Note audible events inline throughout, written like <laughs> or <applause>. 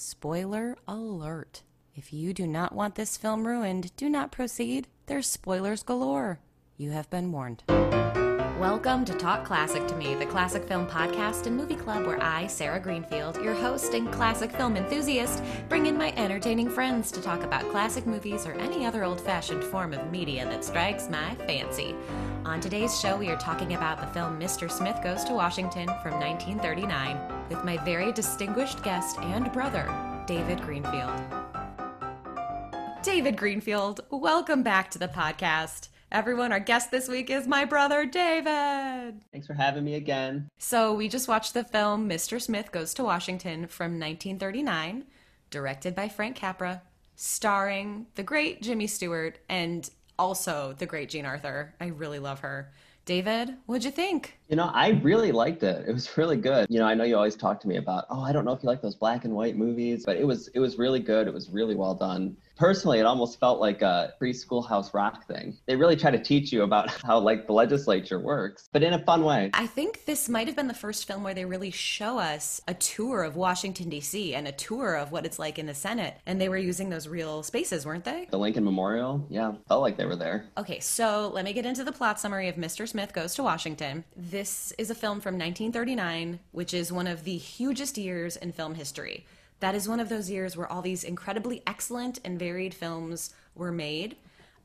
Spoiler alert. If you do not want this film ruined, do not proceed. There's spoilers galore. You have been warned. Welcome to Talk Classic to Me, the classic film podcast and movie club where I, Sarah Greenfield, your host and classic film enthusiast, bring in my entertaining friends to talk about classic movies or any other old fashioned form of media that strikes my fancy. On today's show, we are talking about the film Mr. Smith Goes to Washington from 1939 with my very distinguished guest and brother, David Greenfield. David Greenfield, welcome back to the podcast. Everyone, our guest this week is my brother, David. Thanks for having me again. So, we just watched the film Mr. Smith Goes to Washington from 1939, directed by Frank Capra, starring the great Jimmy Stewart and also the great Jean Arthur. I really love her. David, what'd you think? You know, I really liked it. It was really good. You know, I know you always talk to me about, oh, I don't know if you like those black and white movies, but it was it was really good. It was really well done personally, it almost felt like a pre-Schoolhouse Rock thing. They really try to teach you about <laughs> how like the legislature works, but in a fun way. I think this might have been the first film where they really show us a tour of Washington D.C. and a tour of what it's like in the Senate, and they were using those real spaces, weren't they? The Lincoln Memorial, yeah, felt like they were there. Okay, so let me get into the plot summary of Mr. Smith Goes to Washington. This is a film from 1939, which is one of the hugest years in film history that is one of those years where all these incredibly excellent and varied films were made.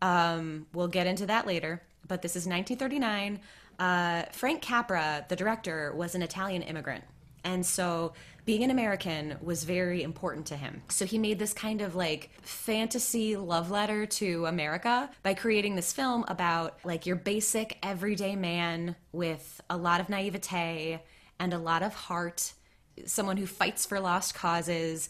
Um, we'll get into that later, but this is 1939. Uh, Frank Capra, the director, was an Italian immigrant. And so being an American was very important to him. So he made this kind of like fantasy love letter to America by creating this film about like your basic everyday man with a lot of naivete and a lot of heart someone who fights for lost causes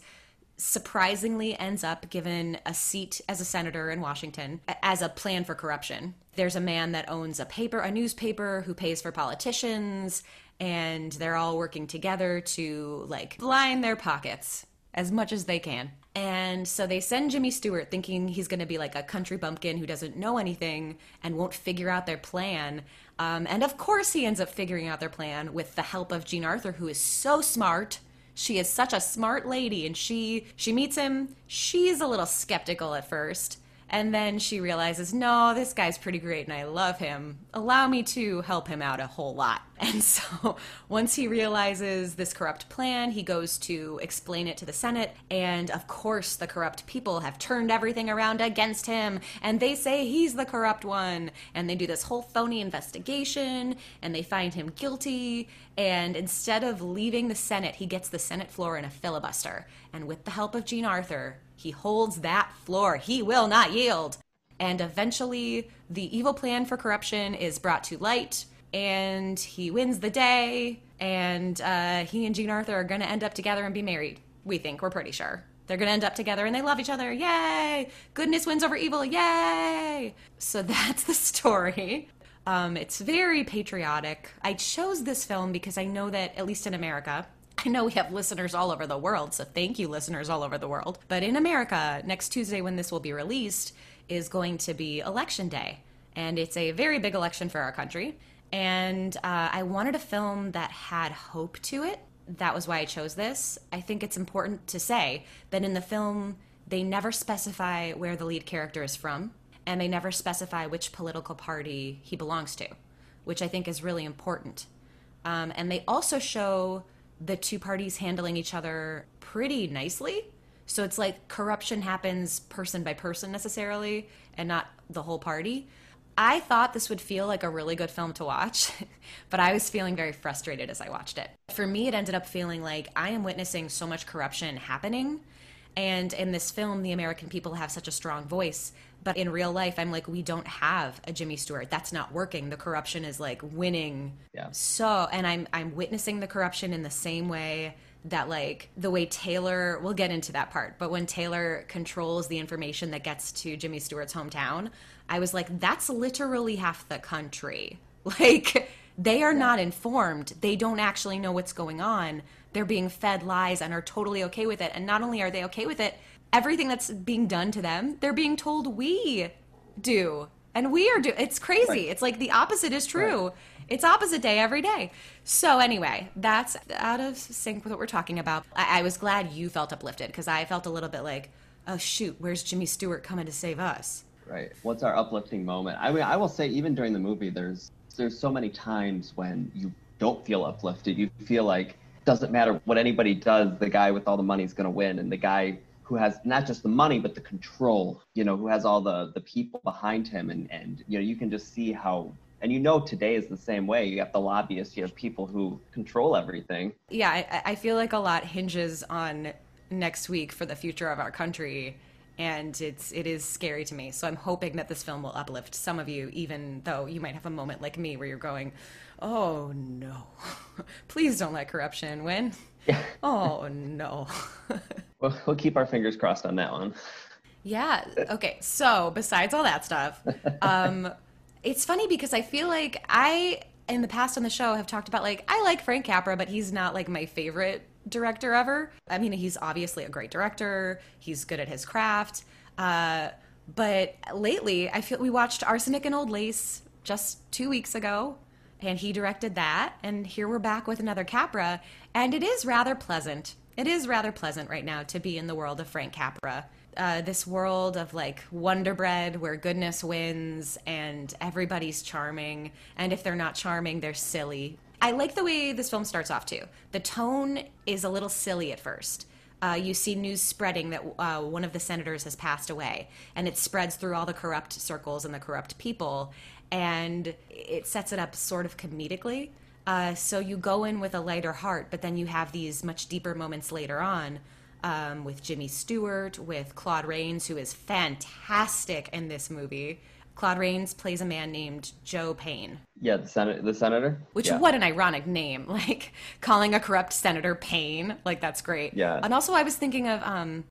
surprisingly ends up given a seat as a senator in Washington as a plan for corruption. There's a man that owns a paper, a newspaper who pays for politicians and they're all working together to like line their pockets as much as they can. And so they send Jimmy Stewart thinking he's going to be like a country bumpkin who doesn't know anything and won't figure out their plan. Um, and of course, he ends up figuring out their plan with the help of Jean Arthur, who is so smart. She is such a smart lady, and she she meets him. She's a little skeptical at first, and then she realizes, no, this guy's pretty great and I love him. Allow me to help him out a whole lot. <laughs> And so once he realizes this corrupt plan, he goes to explain it to the Senate. And of course, the corrupt people have turned everything around against him. And they say he's the corrupt one. And they do this whole phony investigation and they find him guilty. And instead of leaving the Senate, he gets the Senate floor in a filibuster. And with the help of Jean Arthur, he holds that floor. He will not yield. And eventually, the evil plan for corruption is brought to light, and he wins the day. And uh, he and Jean Arthur are going to end up together and be married. We think, we're pretty sure. They're going to end up together and they love each other. Yay! Goodness wins over evil. Yay! So <laughs> that's the story. Um, it's very patriotic. I chose this film because I know that, at least in America, I know we have listeners all over the world, so thank you, listeners all over the world. But in America, next Tuesday, when this will be released, is going to be Election Day. And it's a very big election for our country. And uh, I wanted a film that had hope to it. That was why I chose this. I think it's important to say that in the film, they never specify where the lead character is from, and they never specify which political party he belongs to, which I think is really important. Um, and they also show the two parties handling each other pretty nicely. So it's like corruption happens person by person necessarily and not the whole party. I thought this would feel like a really good film to watch, <laughs> but I was feeling very frustrated as I watched it. For me, it ended up feeling like I am witnessing so much corruption happening. And in this film, the American people have such a strong voice but in real life, I'm like, we don't have a Jimmy Stewart. That's not working. The corruption is like winning. Yeah. So, and I'm I'm witnessing the corruption in the same way that like the way Taylor we'll get into that part, but when Taylor controls the information that gets to Jimmy Stewart's hometown, I was like, that's literally half the country. <laughs> Like they are yeah. not informed. They don't actually know what's going on. They're being fed lies and are totally okay with it. And not only are they okay with it, everything that's being done to them, they're being told we do. And we are do it's crazy. Right. It's like the opposite is true. Right. It's opposite day every day. So, anyway, that's out of sync with what we're talking about. I, I was glad you felt uplifted because I felt a little bit like, oh, shoot, where's Jimmy Stewart coming to save us? Right. What's our uplifting moment? I mean, I will say, even during the movie, there's there's so many times when you don't feel uplifted. You feel like doesn't matter what anybody does, the guy with all the money is going to win, and the guy who has not just the money but the control, you know, who has all the the people behind him, and and you know, you can just see how. And you know, today is the same way. You have the lobbyists, you have people who control everything. Yeah, I, I feel like a lot hinges on next week for the future of our country and it's it is scary to me. So I'm hoping that this film will uplift some of you, even though you might have a moment like me where you're going, "Oh no, <laughs> please don't let corruption win." Yeah. <laughs> oh no. <laughs> we'll, we'll keep our fingers crossed on that one. Yeah. Okay. So besides all that stuff, um, it's funny because I feel like I in the past on the show have talked about like I like Frank Capra, but he's not like my favorite director ever. I mean, he's obviously a great director. He's good at his craft. Uh, but lately, I feel we watched Arsenic and Old Lace just two weeks ago, and he directed that. And here we're back with another Capra, and it is rather pleasant. It is rather pleasant right now to be in the world of Frank Capra. Uh, this world of like Wonder Bread where goodness wins and everybody's charming. And if they're not charming, they're silly. I like the way this film starts off too. The tone is a little silly at first. Uh, you see news spreading that uh, one of the senators has passed away, and it spreads through all the corrupt circles and the corrupt people, and it sets it up sort of comedically. Uh, so you go in with a lighter heart, but then you have these much deeper moments later on um, with Jimmy Stewart, with Claude Rains, who is fantastic in this movie. Claude Rains plays a man named Joe Payne. Yeah, the senator. The senator. Which yeah. what an ironic name! <laughs> Like calling a corrupt senator Payne. Like that's great. Yeah. And also, I was thinking of um,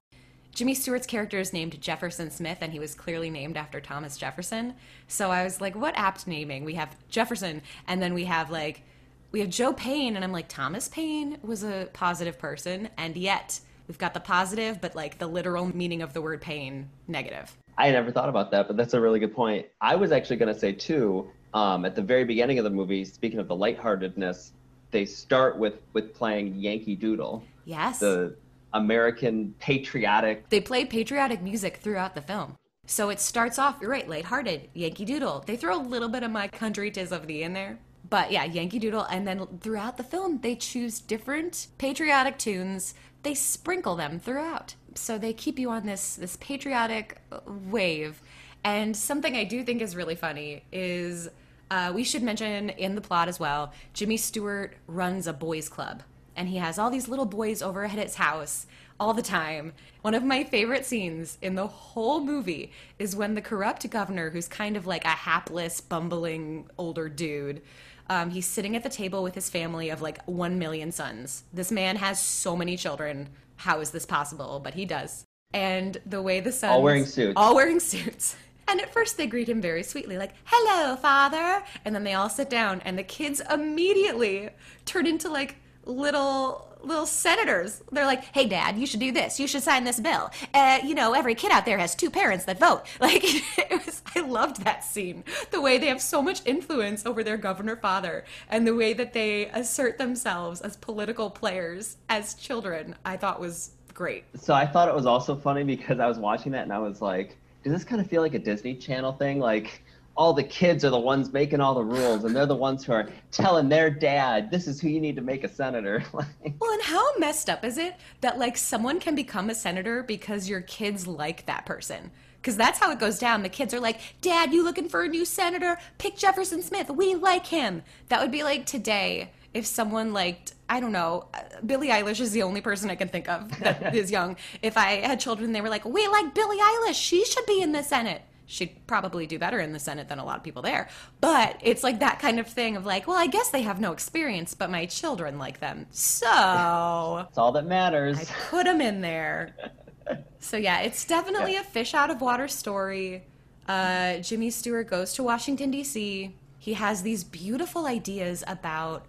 Jimmy Stewart's character is named Jefferson Smith, and he was clearly named after Thomas Jefferson. So I was like, what apt naming? We have Jefferson, and then we have like we have Joe Payne, and I'm like, Thomas Paine was a positive person, and yet we've got the positive, but like the literal meaning of the word pain negative. I never thought about that, but that's a really good point. I was actually going to say too, um, at the very beginning of the movie, speaking of the lightheartedness, they start with with playing Yankee Doodle. Yes. The American patriotic. They play patriotic music throughout the film. So it starts off, you're right, lighthearted, Yankee Doodle. They throw a little bit of my country tis of thee in there. But yeah, Yankee Doodle. And then throughout the film, they choose different patriotic tunes. They sprinkle them throughout so they keep you on this this patriotic wave. And something I do think is really funny is uh, we should mention in the plot as well. Jimmy Stewart runs a boys' club, and he has all these little boys over at his house all the time. One of my favorite scenes in the whole movie is when the corrupt governor, who's kind of like a hapless, bumbling older dude, um, he's sitting at the table with his family of like one million sons. This man has so many children how is this possible? But he does. And the way the son all wearing suits, all wearing suits. <laughs> And at first they greet him very sweetly, like, hello, father. And then they all sit down, and the kids immediately turn into like little little senators. They're like, "Hey, Dad, you should do this. You should sign this bill." Uh, you know, every kid out there has two parents that vote. <laughs> Like, it was. I loved that scene. The way they have so much influence over their governor father, and the way that they assert themselves as political players as children, I thought was great. So I thought it was also funny because I was watching that and I was like, does this kind of feel like a Disney Channel thing? Like all the kids are the ones making all the rules and they're the ones who are telling their dad this is who you need to make a senator. <laughs> Well and how messed up is it that like someone can become a senator because your kids like that person? Because that's how it goes down. The kids are like dad you looking for a new senator? Pick jefferson smith. We like him. That would be like today if someone liked I don't know, uh, Billie Eilish is the only person I can think of that <laughs> is young. If I had children, they were like, "We like Billie Eilish; she should be in the Senate." She'd probably do better in the Senate than a lot of people there. But it's like that kind of thing of like, well, I guess they have no experience, but my children like them. So it's all that matters. I put them in there. <laughs> so yeah, it's definitely a fish out of water story. Uh, Jimmy Stewart goes to Washington, D.C. He has these beautiful ideas about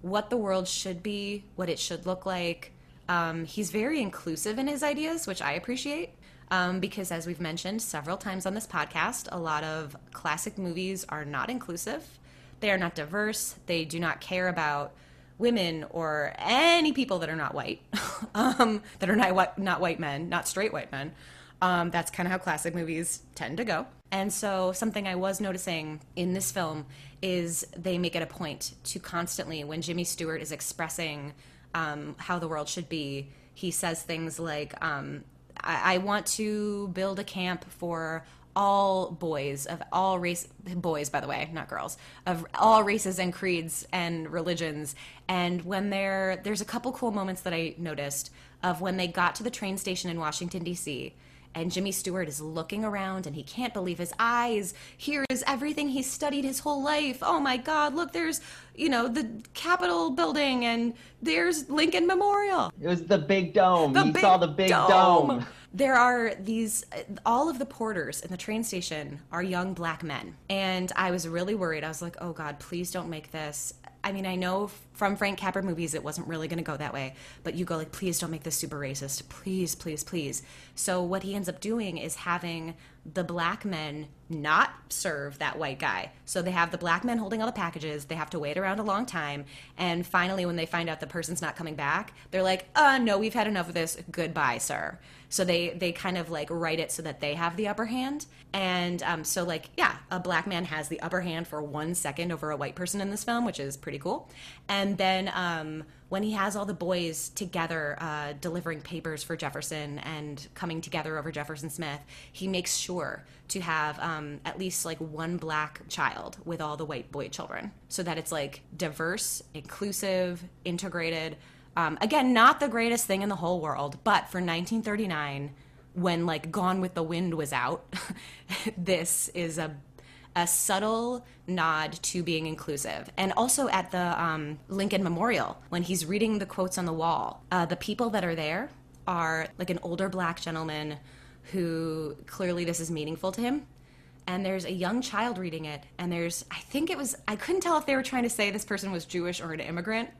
what the world should be, what it should look like. Um, he's very inclusive in his ideas, which I appreciate um, because, as we've mentioned several times on this podcast, a lot of classic movies are not inclusive. They are not diverse. They do not care about women or any people that are not white, <laughs> um, that are not not white men, not straight white men. Um, that's kind of how classic movies tend to go. And so, something I was noticing in this film is they make it a point to constantly, when Jimmy Stewart is expressing um, how the world should be, he says things like, um, I-, I want to build a camp for all boys of all race boys by the way not girls of all races and creeds and religions. And when there there's a couple cool moments that i noticed of when they got to the train station in washington d.c and Jimmy Stewart is looking around and he can't believe his eyes. Here is everything he's studied his whole life. Oh my God, look, there's, you know, the Capitol building and there's Lincoln Memorial. It was the big dome. The you big saw the big dome. dome. There are these, all of the porters in the train station are young black men. And I was really worried. I was like, oh God, please don't make this I mean, I know from Frank Capra movies it wasn't really going to go that way, but you go like, please don't make this super racist. Please, please, please. So what he ends up doing is having the black men not serve that white guy. So they have the black men holding all the packages. They have to wait around a long time. And finally, when they find out the person's not coming back, they're like, uh, no, we've had enough of this. Goodbye, sir. So they, they kind of like write it so that they have the upper hand. And um, so, like, yeah, a black man has the upper hand for one second over a white person in this film, which is pretty cool. And then um, when he has all the boys together uh, delivering papers for Jefferson and coming together over Jefferson Smith, he makes sure to have um, at least like one black child with all the white boy children so that it's like diverse, inclusive, integrated. Um, again, not the greatest thing in the whole world, but for 1939, when like Gone with the Wind was out, <laughs> this is a a subtle nod to being inclusive. And also at the um, Lincoln Memorial, when he's reading the quotes on the wall, uh, the people that are there are like an older black gentleman who clearly this is meaningful to him. And there's a young child reading it, and there's, I think it was, I couldn't tell if they were trying to say this person was Jewish or an immigrant.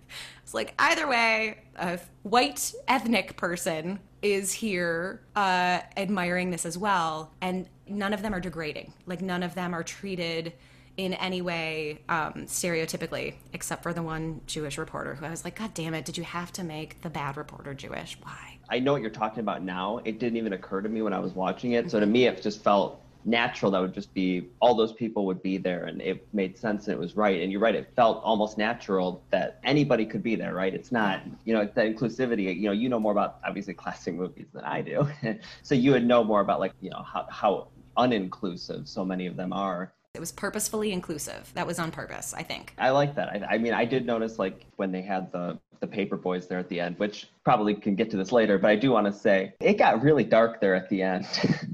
It's like, either way, a white ethnic person is here uh, admiring this as well. And none of them are degrading. Like none of them are treated in any way um, stereotypically, except for the one Jewish reporter who I was like, God damn it, did you have to make the bad reporter Jewish? Why? I know what you're talking about now. It didn't even occur to me when I was watching it. So to me, it just felt natural that would just be all those people would be there and it made sense and it was right. And you're right it felt almost natural that anybody could be there right? It's not you know the inclusivity you know you know more about obviously classic movies than i do. <laughs> So you would know more about like you know how, how uninclusive so many of them are it was purposefully inclusive. That was on purpose i think. I like that. I, I mean i did notice like when they had the the paper boys there at the end which probably can get to this later but i do want to say it got really dark there at the end.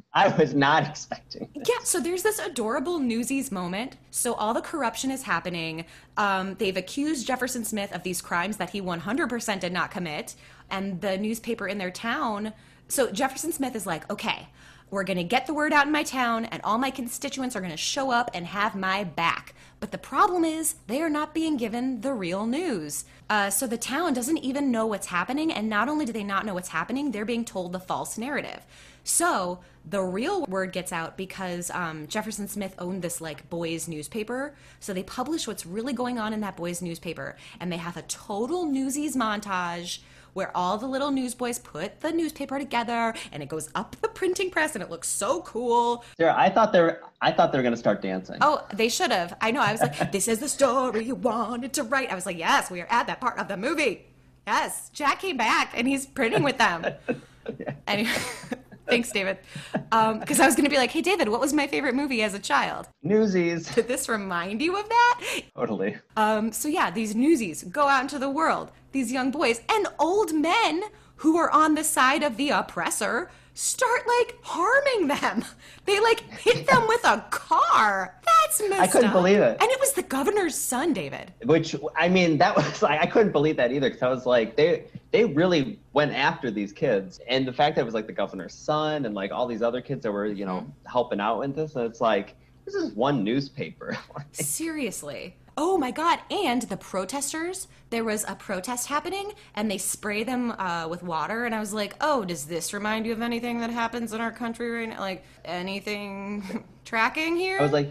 <laughs> I was not expecting this. yeah so there's this adorable newsies moment. So all the corruption is happening. Um, they've accused jefferson smith of these crimes that he 100% did not commit and the newspaper in their town so jefferson smith is like okay we're going to get the word out in my town, and all my constituents are going to show up and have my back. But the problem is, they are not being given the real news. Uh, so the town doesn't even know what's happening, and not only do they not know what's happening, they're being told the false narrative. So the real word gets out because um, Jefferson Smith owned this like boys newspaper. So they publish what's really going on in that boys newspaper, and they have a total newsies montage where all the little newsboys put the newspaper together and it goes up the printing press and it looks so cool. Sarah, I thought they were I thought they were gonna start dancing. Oh, they should have. I know. I was like, this is the story you wanted to write. I was like, yes, we are at that part of the movie. Yes, Jack came back and he's printing with them. <laughs> yeah. Anyway. <laughs> Thanks, David. Because um, I was going to be like, hey, David, what was my favorite movie as a child? Newsies. Did this remind you of that? Totally. Um, so, yeah, these newsies go out into the world these young boys and old men who are on the side of the oppressor start like harming them. They like hit them <laughs> with a car. That's messed up. I couldn't up. believe it. And it was the governor's son, David. Which I mean, that <laughs> was like I couldn't believe that either because I was like, they they really went after these kids, and the fact that it was like the governor's son and like all these other kids that were you know mm-hmm. helping out with this, and it's like this is one newspaper. <laughs> Seriously. Oh my God. And the protesters, there was a protest happening and they spray them uh, with water. And I was like, oh, does this remind you of anything that happens in our country right now? Like anything <laughs> tracking here? I was like,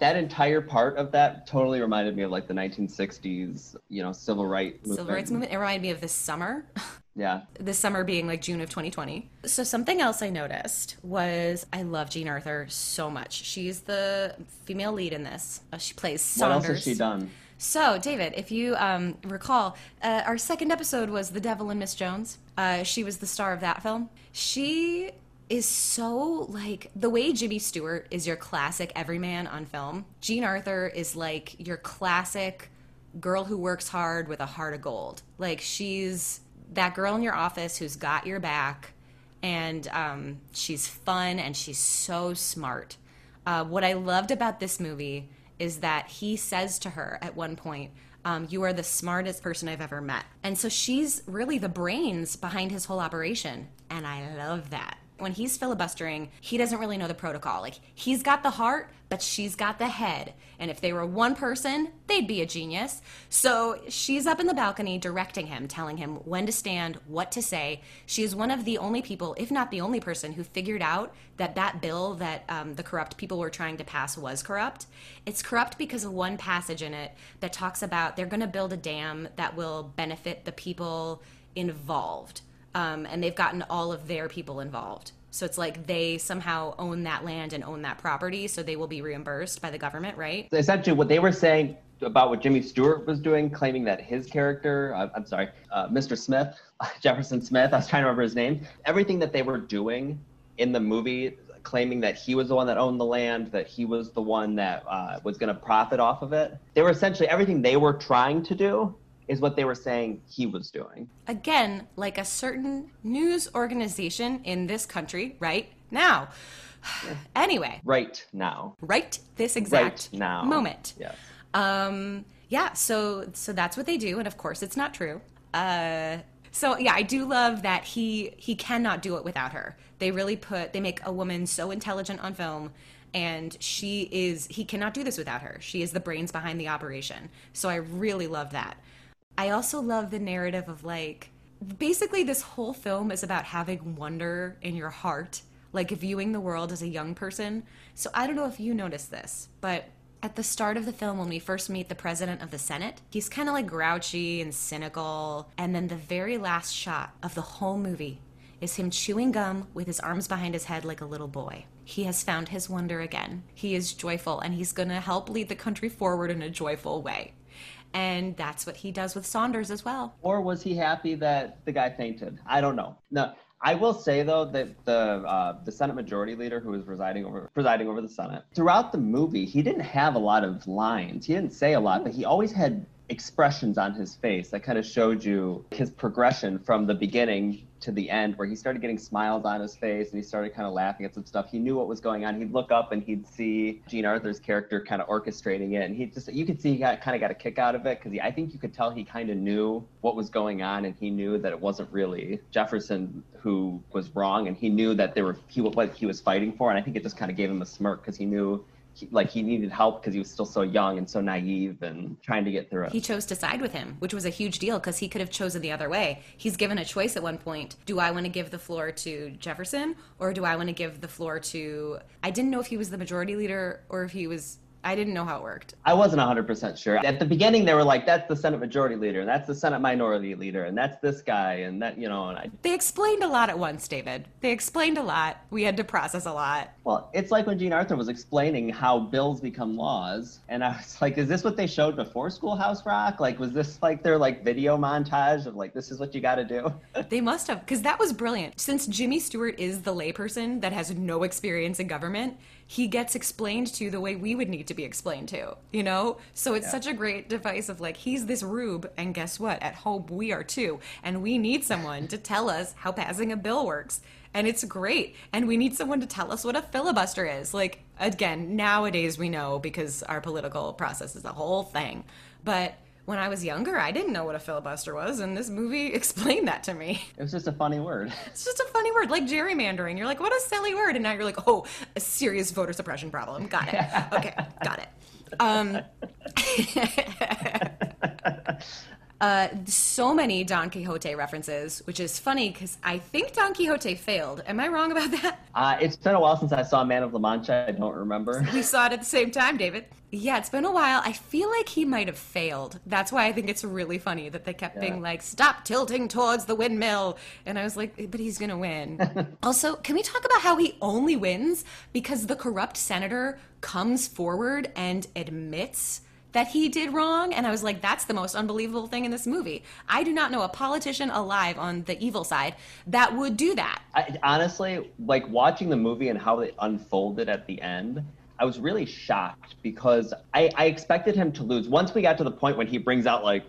that entire part of that totally reminded me of like the 1960s, you know, civil rights movement. Civil rights movement. It reminded me of this summer. <laughs> Yeah. This summer being like June of 2020. So something else I noticed was I love Jean Arthur so much. She's the female lead in this. Uh, she plays Saunders. What else has she done? So, David, if you um, recall, uh, our second episode was The Devil and Miss Jones. Uh, she was the star of that film. She is so like the way Jimmy Stewart is your classic everyman on film. Jean Arthur is like your classic girl who works hard with a heart of gold. Like she's that girl in your office who's got your back, and um, she's fun and she's so smart. Uh, what I loved about this movie is that he says to her at one point, um, You are the smartest person I've ever met. And so she's really the brains behind his whole operation. And I love that when he's filibustering, he doesn't really know the protocol. Like, he's got the heart, but she's got the head. And if they were one person, they'd be a genius. So she's up in the balcony directing him, telling him when to stand, what to say. She is one of the only people, if not the only person, who figured out that that bill that um, the corrupt people were trying to pass was corrupt. It's corrupt because of one passage in it that talks about they're going to build a dam that will benefit the people involved um, and they've gotten all of their people involved. So it's like they somehow own that land and own that property, so they will be reimbursed by the government, right? Essentially, what they were saying about what Jimmy Stewart was doing, claiming that his character, uh, I'm sorry, uh, Mr. Smith, <laughs> Jefferson Smith, I was trying to remember his name, everything that they were doing in the movie, claiming that he was the one that owned the land, that he was the one that uh, was going to profit off of it. They were essentially everything they were trying to do is what they were saying he was doing. Again, like a certain news organization in this country right now. <sighs> anyway. Right now. Right this exact right now. moment. Yes. Um yeah, so so that's what they do and of course it's not true. Uh so yeah, I do love that he he cannot do it without her. They really put they make a woman so intelligent on film and she is he cannot do this without her. She is the brains behind the operation. So I really love that. I also love the narrative of like basically this whole film is about having wonder in your heart, like viewing the world as a young person. So I don't know if you noticed this, but at the start of the film when we first meet the president of the Senate, he's kind of like grouchy and cynical, and then the very last shot of the whole movie is him chewing gum with his arms behind his head like a little boy. He has found his wonder again. He is joyful and he's going to help lead the country forward in a joyful way. And that's what he does with Saunders as well. Or was he happy that the guy fainted? I don't know. No, I will say though that the uh, the Senate Majority Leader who was presiding over presiding over the Senate throughout the movie, he didn't have a lot of lines. He didn't say a lot, but he always had expressions on his face that kind of showed you his progression from the beginning to the end where he started getting smiles on his face and he started kind of laughing at some stuff. He knew what was going on. He'd look up and he'd see jean arthur's character kind of orchestrating it and he just you could see he got, kind of got a kick out of it because i think you could tell he kind of knew what was going on and he knew that it wasn't really jefferson who was wrong and he knew that there were he what he was fighting for and i think it just kind of gave him a smirk because he knew he, like he needed help because he was still so young and so naive and trying to get through it. He chose to side with him, which was a huge deal because he could have chosen the other way. He's given a choice at one point. Do I want to give the floor to Jefferson or do I want to give the floor to I didn't know if he was the majority leader or if he was I didn't know how it worked. I wasn't 100% sure. At the beginning, they were like, that's the Senate Majority Leader, and that's the Senate Minority Leader, and that's this guy, and that, you know, and I. They explained a lot at once, David. They explained a lot. We had to process a lot. Well, it's like when Jean Arthur was explaining how bills become laws, and I was <laughs> like, is this what they showed before Schoolhouse Rock? Like, was this like their like video montage of like, this is what you got to do? <laughs> they must have, because that was brilliant. Since Jimmy Stewart is the layperson that has no experience in government, he gets explained to the way we would need to be explained to, you know? So it's yeah. such a great device of like, he's this rube, and guess what? At home, we are too. And we need someone to tell us how passing a bill works. And it's great. And we need someone to tell us what a filibuster is. Like, again, nowadays we know because our political process is a whole thing. But when I was younger, I didn't know what a filibuster was, and this movie <laughs> explained that to me. It was just a funny word. <laughs> It's just a funny word, like gerrymandering. You're like, what a silly word, and now you're like, oh, a serious voter suppression problem. Got it. <laughs> Okay, got it. Um, Uh, so many Don Quixote references, which is funny because I think Don Quixote failed. Am I wrong about that? Uh, it's been a while since I saw Man of La Mancha. I don't remember. <laughs> We saw it at the same time, David. Yeah, it's been a while. I feel like he might have failed. That's why I think it's really funny that they kept yeah. being like, stop tilting towards the windmill. And I was like, but he's going to win. <laughs> also, can we talk about how he only wins because the corrupt senator comes forward and admits that he did wrong. And I was like, that's the most unbelievable thing in this movie. I do not know a politician alive on the evil side that would do that. I, honestly, like watching the movie and how it unfolded at the end, I was really shocked because I, I expected him to lose. Once we got to the point when he brings out like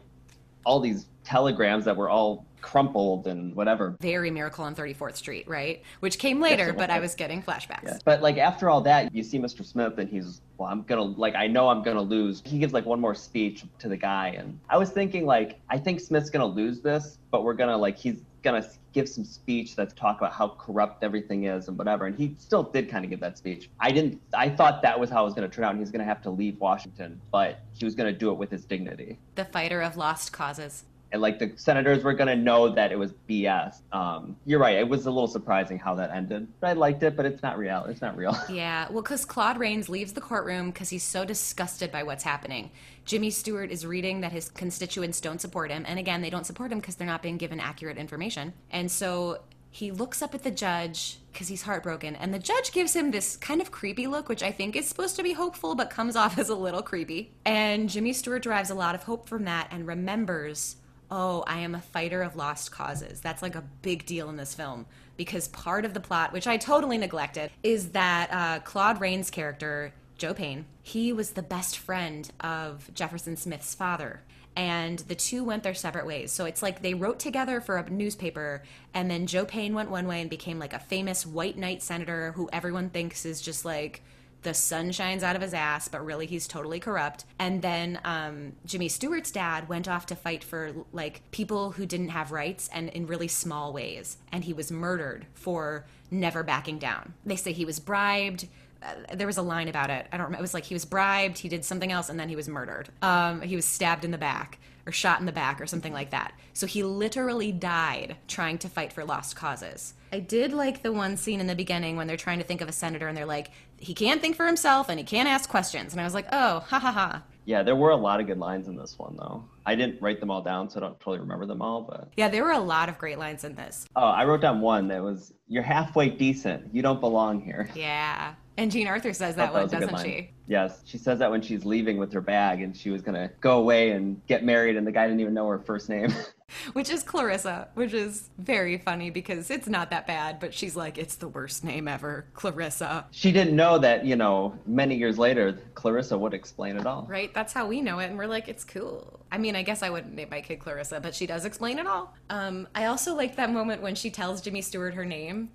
all these telegrams that were all crumpled and whatever. Very Miracle on 34th Street, right? Which came later, yes, but I was getting flashbacks. Yeah. But like after all that, you see Mr. Smith and he's, well, I'm gonna, like, I know I'm gonna lose. He gives like one more speech to the guy. And I was thinking, like, I think Smith's gonna lose this, but we're gonna, like, he's gonna give some speech that's talk about how corrupt everything is and whatever. And he still did kind of give that speech. I didn't, I thought that was how it was gonna turn out. And he's gonna have to leave Washington, but he was gonna do it with his dignity. The fighter of lost causes and like the senators were going to know that it was BS. Um, you're right. It was a little surprising how that ended, I liked it. But it's not real. It's not real. <laughs> Yeah. Well, because Claude Rains leaves the courtroom because he's so disgusted by what's happening. Jimmy Stewart is reading that his constituents don't support him, and again, they don't support him because they're not being given accurate information. And so he looks up at the judge because he's heartbroken and the judge gives him this kind of creepy look which i think is supposed to be hopeful but comes off <laughs> as a little creepy and jimmy stewart derives a lot of hope from that and remembers oh, I am a fighter of lost causes. That's like a big deal in this film because part of the plot, which I totally neglected, is that uh, Claude Rains' character, Joe Payne, he was the best friend of Jefferson Smith's father. And the two went their separate ways. So it's like they wrote together for a newspaper, and then Joe Payne went one way and became like a famous white knight senator who everyone thinks is just like the sun shines out of his ass, but really he's totally corrupt. And then um, Jimmy Stewart's dad went off to fight for like people who didn't have rights and in really small ways. And he was murdered for never backing down. They say he was bribed. Uh, there was a line about it. I don't remember. It was like he was bribed, he did something else, and then he was murdered. Um, he was stabbed in the back or shot in the back or something like that. So he literally died trying to fight for lost causes. I did like the one scene in the beginning when they're trying to think of a senator and they're like, he can't think for himself and he can't ask questions. And I was like, oh, ha ha ha. Yeah, there were a lot of good lines in this one, though. I didn't write them all down, so I don't totally remember them all, but. Yeah, there were a lot of great lines in this. Oh, I wrote down one that was, You're halfway decent. You don't belong here. Yeah. And Jean Arthur says that, that one, doesn't she? Yes, she says that when she's leaving with her bag and she was gonna go away and get married, and the guy didn't even know her first name. <laughs> which is Clarissa, which is very funny because it's not that bad, but she's like, it's the worst name ever, Clarissa. She didn't know that, you know, many years later, Clarissa would explain it all. Right? That's how we know it, and we're like, it's cool. I mean, I guess I wouldn't name my kid Clarissa, but she does explain it all. Um, I also like that moment when she tells Jimmy Stewart her name,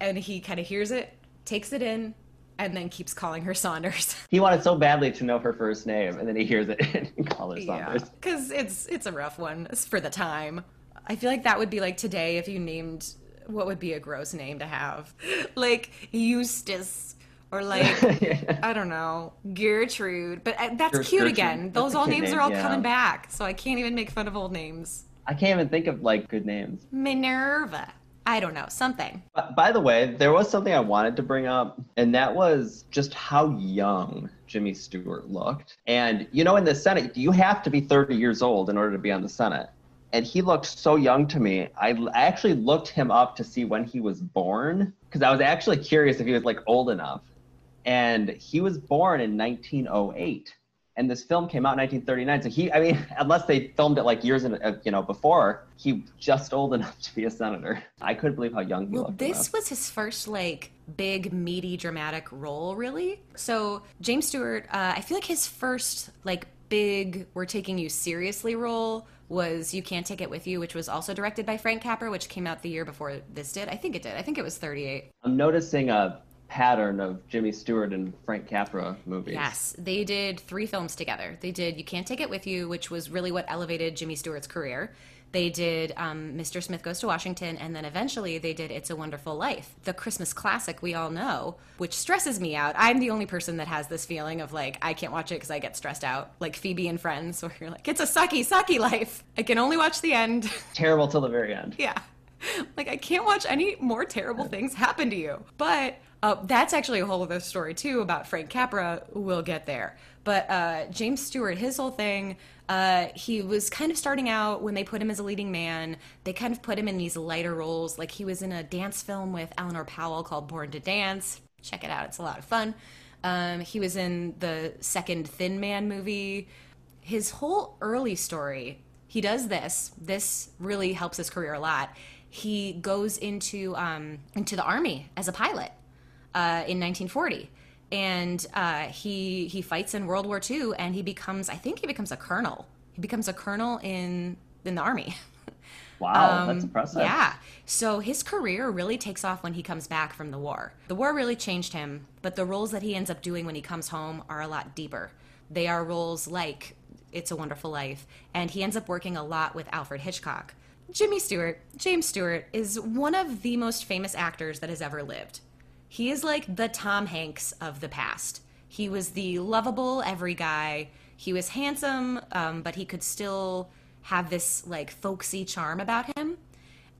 and he kind of hears it, takes it in, and then keeps calling her Saunders. <laughs> He wanted so badly to know her first name, and then he hears it <laughs> and calls her Saunders. Because it's it's a rough one for the time. I feel like that would be like today if you named what would be a gross name to have, <laughs> like Eustace or like yeah. I don't know Gertrude. But uh, that's Gertrude, cute again. Those old names name, are all yeah. coming back, so I can't even make fun of old names. I can't even think of like good names. Minerva. I don't know, something. By the way, there was something I wanted to bring up, and that was just how young Jimmy Stewart looked. And, you know, in the Senate, you have to be 30 years old in order to be on the Senate. And he looked so young to me. I, I actually looked him up to see when he was born because I was actually curious if he was like old enough. And he was born in 1908 and this film came out in 1939 so he i mean <laughs> unless they filmed it like years in, uh, you know before he just old <laughs> enough to be a senator i couldn't believe how young he well, looked this enough. was his first like big meaty dramatic role really so james stewart uh, i feel like his first like big we're taking you seriously role was You Can't Take It With You, which was also directed by Frank Capra, which came out the year before this did. I think it did. I think it was 38. I'm noticing a pattern of Jimmy Stewart and Frank Capra movies. Yes, they did three films together. They did You Can't Take It With You, which was really what elevated Jimmy Stewart's career. They did um, Mr. Smith Goes to Washington, and then eventually they did It's a Wonderful Life, the Christmas classic we all know, which stresses me out. I'm the only person that has this feeling of like, I can't watch it because I get stressed out. Like Phoebe and Friends, <laughs> where you're like, it's a sucky, sucky life. I can only watch the end. Terrible till the very end. <laughs> yeah. <laughs> Like, I can't watch any more terrible things happen to you. But uh, that's actually a whole other story, too, about Frank Capra. We'll get there. But uh, James Stewart, his whole thing, uh, he was kind of starting out when they put him as a leading man. They kind of put him in these lighter roles. Like he was in a dance film with Eleanor Powell called Born to Dance. Check it out, it's a lot of fun. Um, he was in the second Thin Man movie. His whole early story, he does this. This really helps his career a lot. He goes into um, into the army as a pilot uh, in 1940 and uh, he he fights in World War II, and he becomes I think he becomes a colonel. He becomes a colonel in in the army. Wow, <laughs> that's impressive. Um, Yeah. So his career really takes off when he comes back from the war. The war really changed him, but the roles that he ends up doing when he comes home are a lot deeper. They are roles like It's a Wonderful Life, and he ends up working a lot with Alfred Hitchcock. Jimmy Stewart, James Stewart, is one of the most famous actors that has ever lived. He is like the Tom Hanks of the past. He was the lovable every guy. He was handsome, um, but he could still have this like folksy charm about him.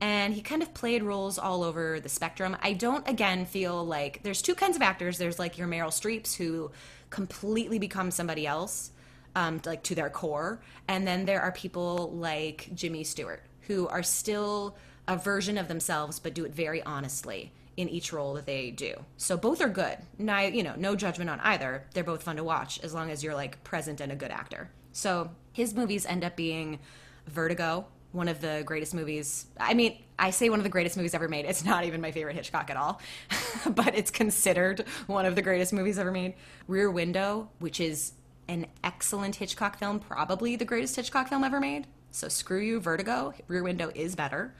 And he kind of played roles all over the spectrum. I don't, again, feel like there's two kinds of actors. There's like your Meryl Streeps who completely become somebody else, um, like to their core. And then there are people like Jimmy Stewart who are still a version of themselves, but do it very honestly in each role that they do. So both are good. You know, no judgment on either. They're both fun to watch as long as you're like present and a good actor. So his movies end up being Vertigo, one of the greatest movies. I mean, I say one of the greatest movies ever made. It's not even my favorite Hitchcock at all, <laughs> but it's considered one of the greatest movies ever made. Rear Window, which is an excellent Hitchcock film, probably the greatest Hitchcock film ever made. So screw you, Vertigo. Rear Window is better.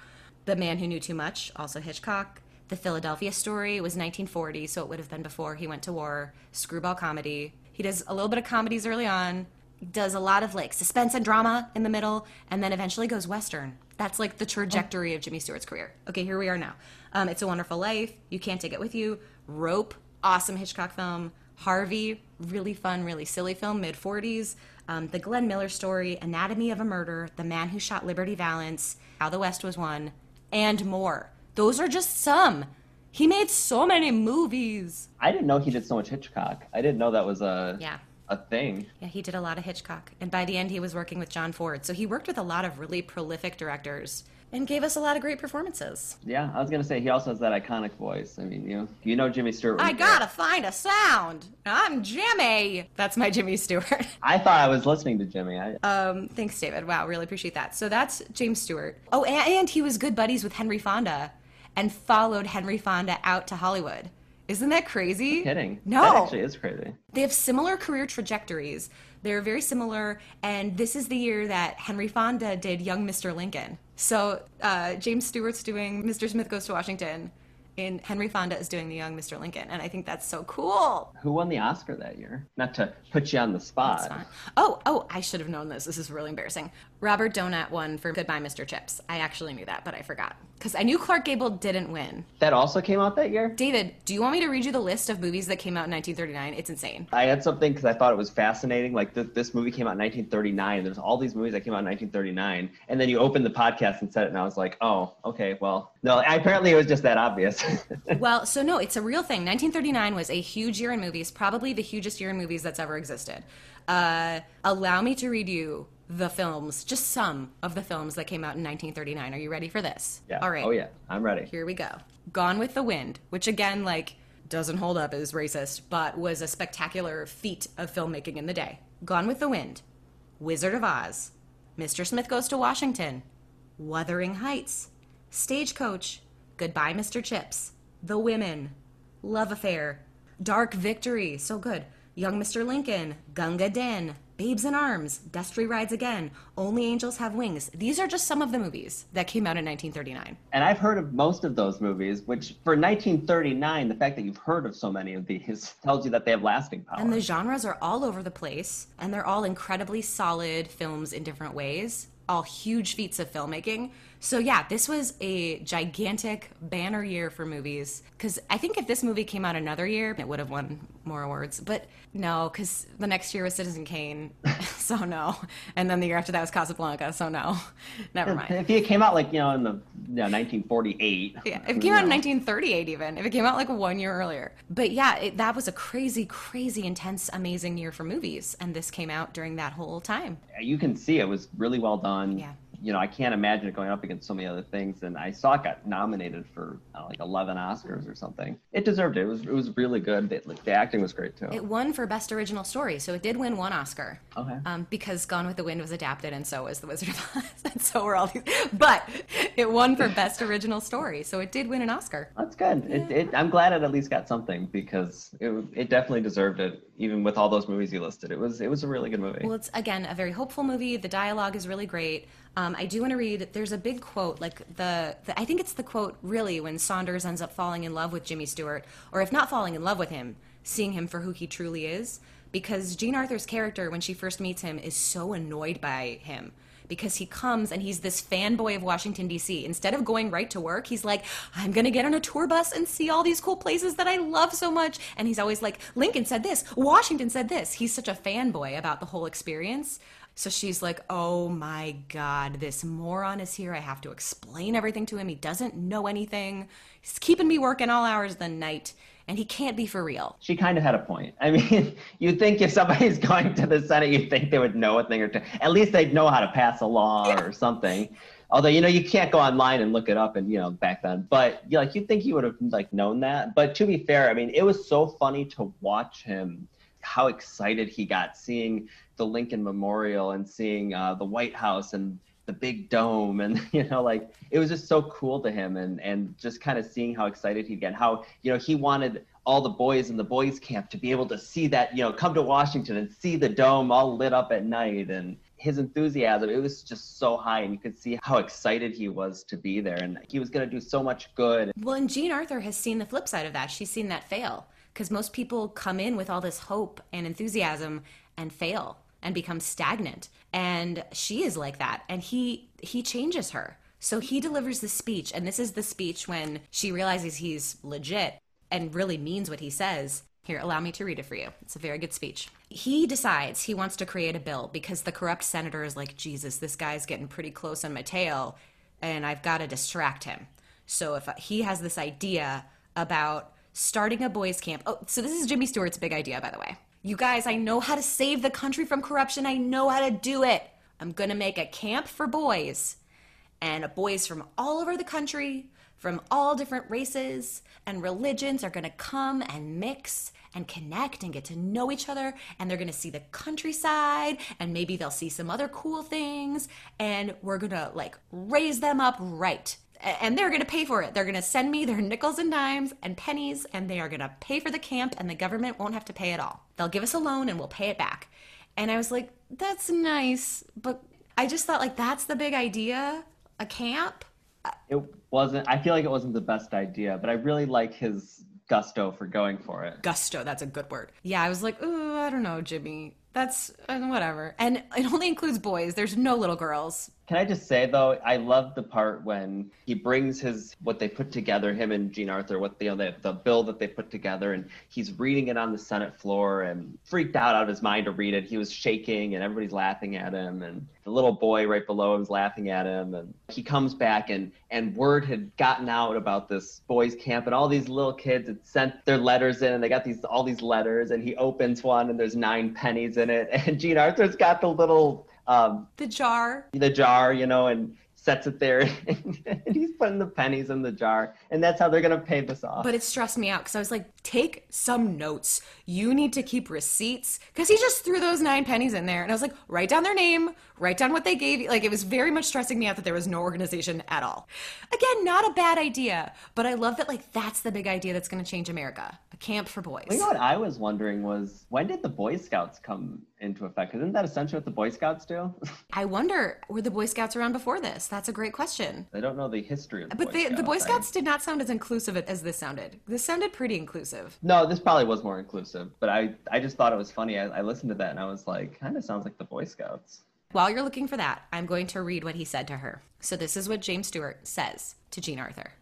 The Man Who Knew Too Much, also Hitchcock. The Philadelphia Story was 1940, so it would have been before he went to war. Screwball comedy. He does a little bit of comedies early on. Does a lot of like suspense and drama in the middle, and then eventually goes western. That's like the trajectory of Jimmy Stewart's career. Okay, here we are now. Um, it's a Wonderful Life. You Can't Take It With You. Rope, awesome Hitchcock film. Harvey, really fun, really silly film, mid 40s. Um, the Glenn Miller story, Anatomy of a Murder, The Man Who Shot Liberty Valance, How the West Was Won, and more. Those are just some. He made so many movies. I didn't know he did so much Hitchcock. I didn't know that was a Yeah. a thing. Yeah, he did a lot of Hitchcock. And by the end, he was working with John Ford. So he worked with a lot of really prolific directors and gave us a lot of great performances. Yeah, I was gonna say he also has that iconic voice. I mean, you you know Jimmy Stewart. I gotta find a sound. I'm Jimmy. That's my <laughs> Jimmy Stewart. I thought I was listening to Jimmy. I, Um, thanks, David. Wow, really appreciate that. So that's James Stewart. Oh, and, and he was good buddies with Henry Fonda and followed Henry Fonda out to Hollywood. Isn't that crazy? kidding. No. that actually is crazy. They have similar career trajectories. They're very similar, and this is the year that Henry Fonda did Young Mr. Lincoln. So uh, James Stewart's doing Mr. Smith Goes to Washington, and Henry Fonda is doing the Young Mr. Lincoln, and I think that's so cool. Who won the Oscar that year? Not to put you on the spot. Oh, oh, I should have known this. This is really embarrassing. Robert Donat won for Goodbye, Mr. Chips. I actually knew that, but I forgot because I knew Clark Gable didn't win. That also came out that year. David, do you want me to read you the list of movies that came out in 1939? It's insane. I had something because I thought it was fascinating. Like th- this movie came out in 1939. And there's all these movies that came out in 1939, and then you opened the podcast and said it, and I was like, oh, okay, well, no. Apparently, it was just that obvious. <laughs> Well, so no, it's a real thing. 1939 was a huge year in movies, probably the hugest year in movies that's ever existed. Uh, allow me to read you the films, just some of the films that came out in 1939. Are you ready for this? yeah. All right. Oh yeah, I'm ready. Here we go. Gone with the Wind, which again, like, doesn't hold up as racist, but was a spectacular feat of filmmaking in the day. Gone with the Wind, Wizard of Oz, Mr. Smith Goes to Washington, Wuthering Heights, Stagecoach, Goodbye, Mr. Chips, The Women, Love Affair, Dark Victory, so good, Young Mr. Lincoln, Gunga Din, Babes in Arms, Destry Rides Again, Only Angels Have Wings. These are just some of the movies that came out in 1939. And I've heard of most of those movies, which for 1939, the fact that you've heard of so many of these <laughs> tells you that they have lasting power. And the genres are all over the place, and they're all incredibly solid films in different ways. all huge feats of filmmaking. So yeah, this was a gigantic banner year for movies. Because I think if this movie came out another year, it would have won more awards. But no, because the next year was Citizen Kane, <laughs> so no. And then the year after that was Casablanca, so no. Never mind. If it came out like you know in the you know, 1948. Yeah, if it came out in 1938, even if it came out like one year earlier. But yeah, it, that was a crazy, crazy, intense, amazing year for movies, and this came out during that whole time. You can see it was really well done. Yeah you know, I can't imagine it going up against so many other things. And I saw it got nominated for know, like 11 Oscars or something. It deserved it. It was it was really good. The, the acting was great too. It won for best original story, so it did win one Oscar. Okay. Um, because Gone with the Wind was adapted, and so was The Wizard of Oz, <laughs> and so were all these. But it won for best original story, so it did win an Oscar. That's good. Yeah. It, it, I'm glad it at least got something because it it definitely deserved it, even with all those movies you listed. It was it was a really good movie. Well, it's again a very hopeful movie. The dialogue is really great. Um, I do want to read. There's a big quote, like the, the, I think it's the quote really when Saunders ends up falling in love with Jimmy Stewart, or if not falling in love with him, seeing him for who he truly is. Because Jean Arthur's character, when she first meets him, is so annoyed by him because he comes and he's this fanboy of Washington, D.C. Instead of going right to work, he's like, I'm going to get on a tour bus and see all these cool places that I love so much. And he's always like, Lincoln said this, Washington said this. He's such a fanboy about the whole experience. So she's like, oh my God, this moron is here. I have to explain everything to him. He doesn't know anything. He's keeping me working all hours of the night, and he can't be for real. She kind of had a point. I mean, <laughs> you'd think if somebody's <laughs> going to the Senate, you'd think they would know a thing or two. At least they'd know how to pass a law yeah. or something. Although you know you can't go online and look it up, and you know back then, but you like you'd think he would have like known that. But to be fair, I mean, it was so funny to watch him how excited he got seeing the Lincoln Memorial and seeing uh, the White House and the big dome and <laughs> you know like it was just so cool to him and and just kind of seeing how excited he'd get how you know he wanted all the boys in the boys camp to be able to see that you know come to washington and see the dome all lit up at night and his enthusiasm it was just so high and you could see how excited he was to be there and he was going to do so much good. Well and jean arthur has seen the flip side of that. She's seen that fail because most people come in with all this hope and enthusiasm and fail and become stagnant. And she is like that. And he he changes her. So he delivers the speech. And this is the speech when she realizes he's legit and really means what he says. Here allow me to read it for you. It's a very good speech. He decides he wants to create a bill because the corrupt senator is like jesus this guy's getting pretty close on my tail and i've got to distract him. So if he has this idea about starting a boys camp oh so this is jimmy stewart's big idea by the way you guys, I know how to save the country from corruption. I know how to do it. I'm going to make a camp for boys. And boys from all over the country, from all different races and religions, are going to come and mix and connect and get to know each other. And they're going to see the countryside and maybe they'll see some other cool things. And we're going to like raise them up right and they're going to pay for it. They're going to send me their nickels and dimes and pennies, and they are going to pay for the camp, and the government won't have to pay at all. They'll give us a loan and we'll pay it back. And I was like, that's nice, but I just thought, like, that's the big idea a camp. It wasn't, I feel like it wasn't the best idea, but I really like his gusto for going for it. Gusto, that's a good word. Yeah, I was like, oh, I don't know, Jimmy. That's uh, whatever. And it only includes boys. There's no little girls. Can I just say though, I love the part when he brings his what they put together, him and Jean Arthur, what the, you know, the the bill that they put together, and he's reading it on the Senate floor and freaked out out of his mind to read it. He was shaking, and everybody's laughing at him, and the little boy right below him is laughing at him, and he comes back, and and word had gotten out about this boys' camp, and all these little kids had sent their letters in, and they got these all these letters, and he opens one, and there's nine pennies in it, <laughs> and Jean Arthur's got the little um, the jar. The jar, you know, and sets it there. <laughs> And he's putting the pennies in the jar and that's how they're going to pay this off. But it stressed me out because i was like take some notes. You need to keep receipts. Because he just threw those nine pennies in there and i was like write down their name write down what they gave you like it was very much stressing me out that there was no organization at all again not a bad idea but i love that like that's the big idea that's going to change america a camp for boys well, you know what i was wondering was when did the boy scouts come into effect isn't that essentially what the boy scouts do <laughs> i wonder were the boy scouts around before this that's a great question. I don't know the history of the But Boy the, the Boy Scouts did not sound as inclusive as this sounded. This sounded pretty inclusive. No, this probably was more inclusive, but I, I just thought it was funny. I, I listened to that and I was like, kind of sounds like the Boy Scouts. While you're looking for that, I'm going to read what he said to her. So this is what James Stewart says to Jean Arthur.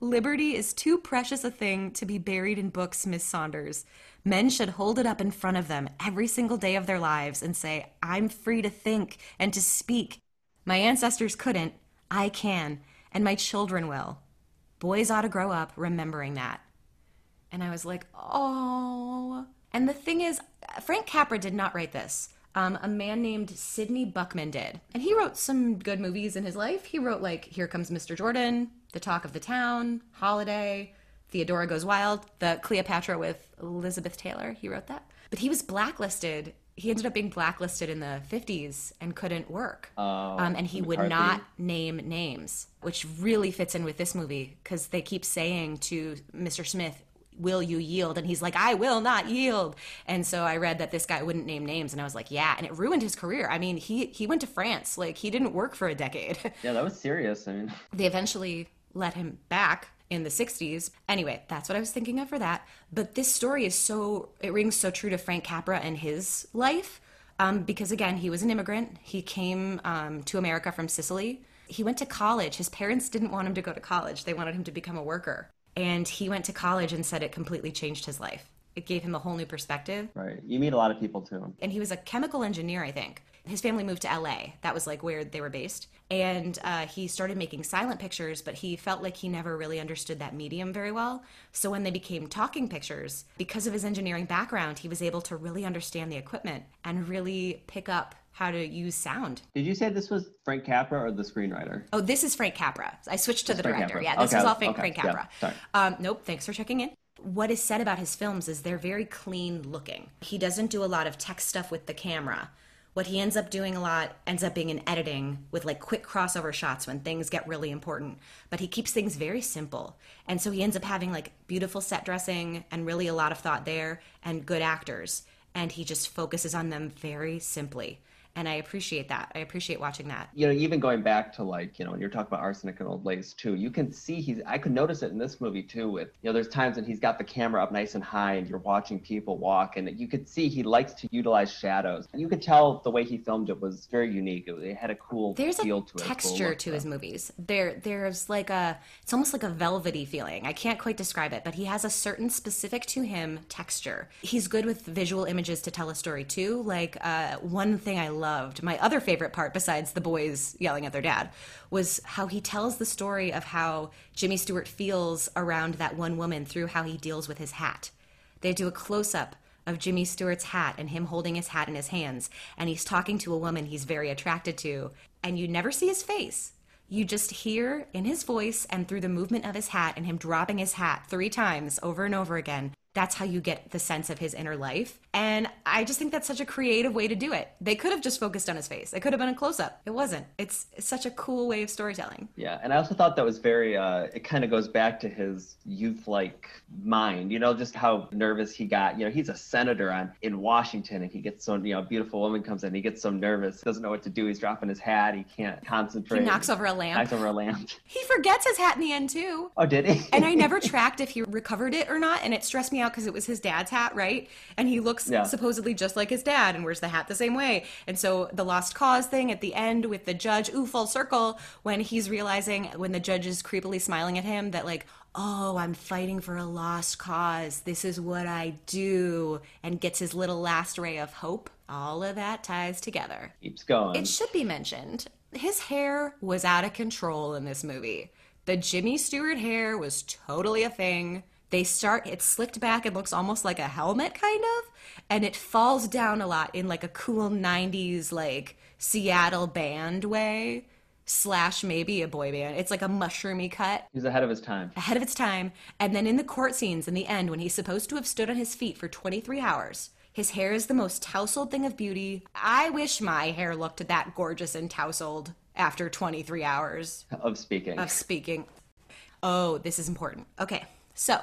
Liberty is too precious a thing to be buried in books, Miss Saunders. Men should hold it up in front of them every single day of their lives and say, I'm free to think and to speak. My ancestors couldn't. I can. And my children will. Boys ought to grow up remembering that. And I was like, oh. And the thing is, Frank Capra did not write this. Um, a man named Sidney Buchman did. And he wrote some good movies in his life. He wrote, like, Here Comes Mr. Jordan, The Talk of the Town, Holiday, Theodora Goes Wild, the Cleopatra with Elizabeth Taylor. He wrote that. But he was blacklisted. He ended up being blacklisted in the 50s and couldn't work. Oh, um, and he would not name names, which really fits in with this movie because they keep saying to Mr. Smith, Will you yield? And he's like, I will not yield. And so I read that this guy wouldn't name names, and I was like, yeah. And it ruined his career. I mean, he he went to France, like he didn't work for a decade. <laughs> Yeah, that was serious. I mean, <laughs> they eventually let him back in the 60s. Anyway, that's what I was thinking of for that. But this story is so, it rings so true to Frank Capra and his life. Um, because again, he was an immigrant. He came um, to America from Sicily. He went to college. His parents didn't want him to go to college, they wanted him to become a worker. And he went to college and said it completely changed his life. It gave him a whole new perspective right. You meet a lot of people too. and he was a chemical engineer, I think. His family moved to LA. That was like where they were based. And uh, he started making silent pictures, but he felt like he never really understood that medium very well. So when they became talking pictures, because of his engineering background, he was able to really understand the equipment and really pick up how to use sound. Did you say this was Frank Capra or the screenwriter? Oh, this is Frank Capra. I switched to the director. Capra. Yeah, this Okay, is all Frank, okay, Frank yeah, Capra. sorry. Um, nope, thanks for checking in. What is said about his films is they're very clean looking. He doesn't do a lot of tech stuff with the camera. What he ends up doing a lot ends up being in editing with like quick crossover shots when things get really important. But he keeps things very simple. And so he ends up having like beautiful set dressing and really a lot of thought there and good actors. And he just focuses on them very simply. And I appreciate that. I appreciate watching that. you know, even going back to like, you know, when you're talking about arsenic and old lace too, you can see he's, I could notice it in this movie too with, you know, there's times when he's got the camera up nice and high and you're watching people walk and you could see he likes to utilize shadows. You could tell the way he filmed it was very unique. It, it had a cool There's a feel to it. cool texture look to his movies. There, there's like a, it's almost like a velvety feeling. I can't quite describe it, but he has a certain specific to him texture. He's good with visual images to tell a story too. Like uh, one thing I loved, my other favorite part besides the boys yelling at their dad, was how he tells the story of how Jimmy Stewart feels around that one woman through how he deals with his hat. They do a close up of Jimmy Stewart's hat and him holding his hat in his hands, and he's talking to a woman he's very attracted to, and you never see his face. You just hear in his voice and through the movement of his hat and him dropping his hat three times over and over again. That's how you get the sense of his inner life. And I just think that's such a creative way to do it. They could have just focused on his face. It could have been a close up. It wasn't. It's, it's such a cool way of storytelling. Yeah, and I also thought that was very. Uh, it kind of goes back to his youth-like mind. You know, just how nervous he got. You know, he's a senator on in Washington, and he gets so. You know, a beautiful woman comes in, he gets so nervous, doesn't know what to do. He's dropping his hat. He can't concentrate. He knocks over a lamp. Knocks over a lamp. He forgets his hat in the end too. Oh, did he? and I never <laughs> tracked if he recovered it or not, and it stressed me out because it was his dad's hat, right? And he looks Yeah. supposedly just like his dad and wears the hat the same way. And so the lost cause thing at the end with the judge, ooh, full circle, when he's realizing when the judge is creepily smiling at him that like, oh, I'm fighting for a lost cause. This is what I do, and gets his little last ray of hope. All of that ties together. Keeps going. It should be mentioned. His hair was out of control in this movie. The Jimmy Stewart hair was totally a thing. They start, it's slicked back and looks almost like a helmet, kind of. And it falls down a lot in like a cool 90s, like Seattle band way, slash maybe a boy band. It's like a mushroomy cut He's ahead of his time. ahead of its time. And then in the court scenes in the end, when he's supposed to have stood on his feet for 23 hours, his hair is the most tousled thing of beauty. I wish my hair looked that gorgeous and tousled after 23 hours Of speaking. of speaking. Oh, this is important. Okay, so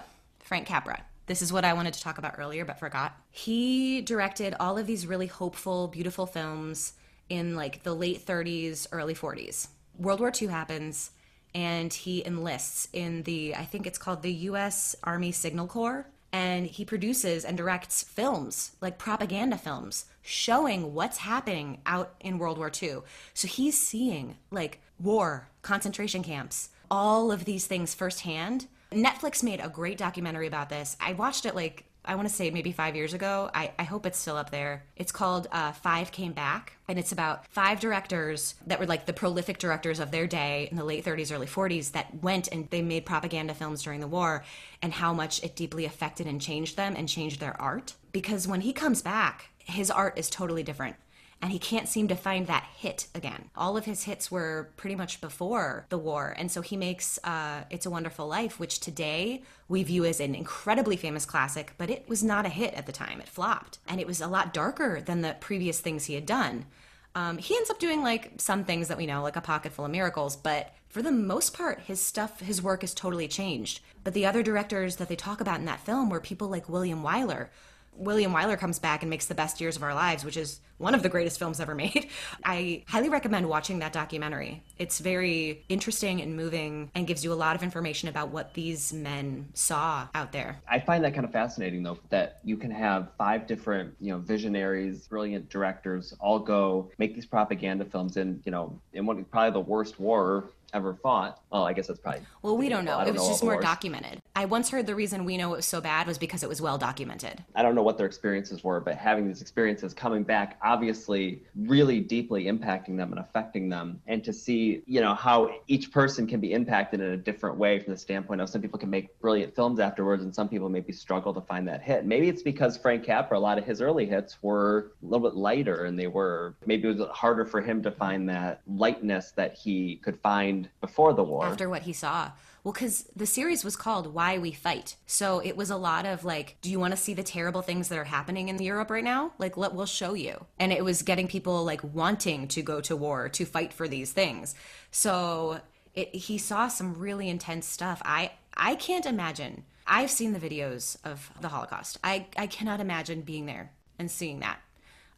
Frank Capra. This is what I wanted to talk about earlier, but forgot. He directed all of these really hopeful, beautiful films in like the late 30s, early 40s. World War II happens, and he enlists in the, I think it's called the U.S. Army Signal Corps. and he produces and directs films, like propaganda films, showing what's happening out in World War II. So he's seeing like war, concentration camps, all of these things firsthand. Netflix made a great documentary about this. I watched it like I want to say maybe five years ago. I, I hope it's still up there. It's called uh, Five Came Back, and it's about five directors that were like the prolific directors of their day in the late 30s, early 40s that went and they made propaganda films during the war and how much it deeply affected and changed them and changed their art. Because when he comes back, his art is totally different and he can't seem to find that hit again. All of his hits were pretty much before the war, and so he makes uh, It's a Wonderful Life, which today we view as an incredibly famous classic, but it was not a hit at the time. It flopped, and it was a lot darker than the previous things he had done. Um, he ends up doing like some things that we know, like A Pocket Full of Miracles, but for the most part, his stuff, his work has totally changed. But the other directors that they talk about in that film were people like William Wyler, William Wyler comes back and makes the best years of our lives, which is one of the greatest films ever <laughs> made. I highly recommend watching that documentary. It's very interesting and moving and gives you a lot of information about what these men saw out there. I find that kind of fascinating though that you can have five different, you know, visionaries, brilliant directors all go make these propaganda films in, you know, in one probably the worst war ever fought. Oh, I guess that's probably. Well, we don't know. Don't it was know just more documented. I once heard the reason we know it was so bad was because it was well documented. I don't know what their experiences were, but having these experiences coming back, obviously, really deeply impacting them and affecting them, and to see, you know, how each person can be impacted in a different way from the standpoint of some people can make brilliant films afterwards, and some people maybe struggle to find that hit. Maybe it's because Frank Capra, a lot of his early hits were a little bit lighter, and they were maybe it was harder for him to find that lightness that he could find before the war. After what he saw. Well, because the series was called Why We Fight. So it was a lot of like, do you want to see the terrible things that are happening in Europe right now? Like, let, we'll show you. And it was getting people like wanting to go to war, to fight for these things. So it, he saw some really intense stuff. I, I can't imagine. I've seen the videos of the Holocaust. I, I cannot imagine being there and seeing that.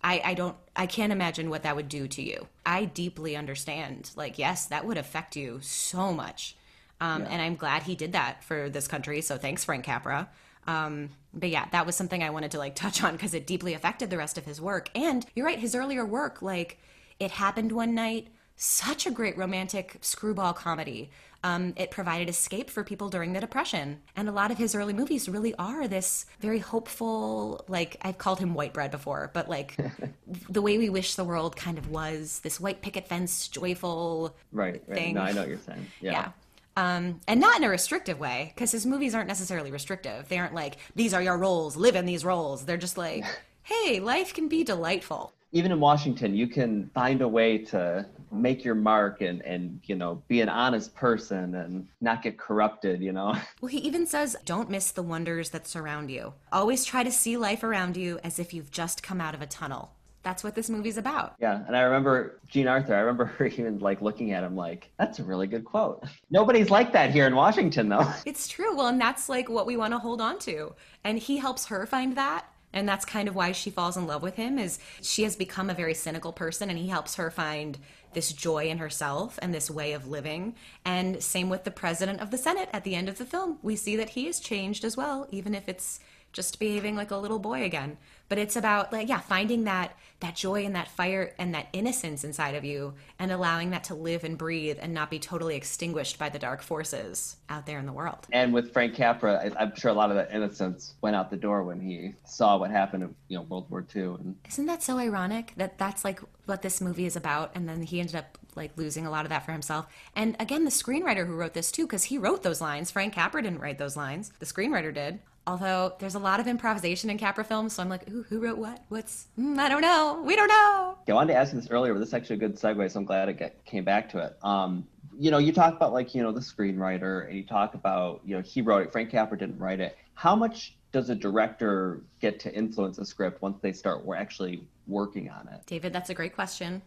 I, I don't I can't imagine what that would do to you. I deeply understand. Like, yes, that would affect you so much. Um, yeah. And I'm glad he did that for this country. So thanks, Frank Capra. Um, but yeah, that was something I wanted to like <laughs> touch on because it deeply affected the rest of his work. And you're right, his earlier work, like it happened one night, such a great romantic screwball comedy um, it provided escape for people during the Depression. And a lot of his early movies really are this very hopeful, like I've called him white bread before, but like <laughs> the way we wish the world kind of was this white picket fence, joyful right, right. thing. No, I know what you're saying. Yeah. yeah. Um, and not in a restrictive way, because his movies aren't necessarily restrictive. They aren't like, these are your roles, live in these roles. They're just like, <laughs> hey, life can be delightful even in Washington, you can find a way to make your mark and, and, you know, be an honest person and not get corrupted, you know? <laughs> Well, he even says, don't miss the wonders that surround you. Always try to see life around you as if you've just come out of a tunnel. That's what this movie's about. Yeah, and I remember Jean Arthur. I remember <laughs> her even like looking at him like, "That's a really good quote." <laughs> Nobody's like that here in Washington, though. It's true. Well, and that's like what we want to hold on to. And he helps her find that and that's kind of why she falls in love with him is she has become a very cynical person and he helps her find this joy in herself and this way of living. And same with the president of the senate at the end of the film. We see that he has changed as well even if it's just behaving like a little boy again but it's about like yeah finding that that joy and that fire and that innocence inside of you and allowing that to live and breathe and not be totally extinguished by the dark forces out there in the world. And with frank capra i'm sure a lot of that innocence went out the door when he saw what happened in you know world war ii and... isn't that so ironic that that's like what this movie is about? And then he ended up like losing a lot of that for himself. And again the screenwriter who wrote this too because he wrote those lines. Frank capra didn't write those lines. The screenwriter did Although there's a lot of improvisation in Capra films, so I'm like, Ooh, who wrote what? What's? Mm, I don't know. We don't know. Yeah, I wanted to ask you this earlier, but this is actually a good segue, so I'm glad I get, came back to it. Um, you know, you talk about like you know the screenwriter, and you talk about you know he wrote it. Frank Capra didn't write it. How much does a director get to influence a script once they start we're actually working on it? David, that's a great question.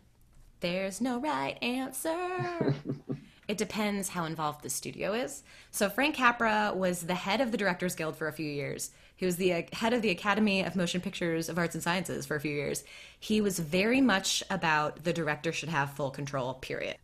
There's no right answer. <laughs> It depends how involved the studio is. So Frank Capra was the head of the Directors Guild for a few years. He was the uh, head of the Academy of Motion Pictures of Arts and Sciences for a few years. He was very much about the director should have full control, period.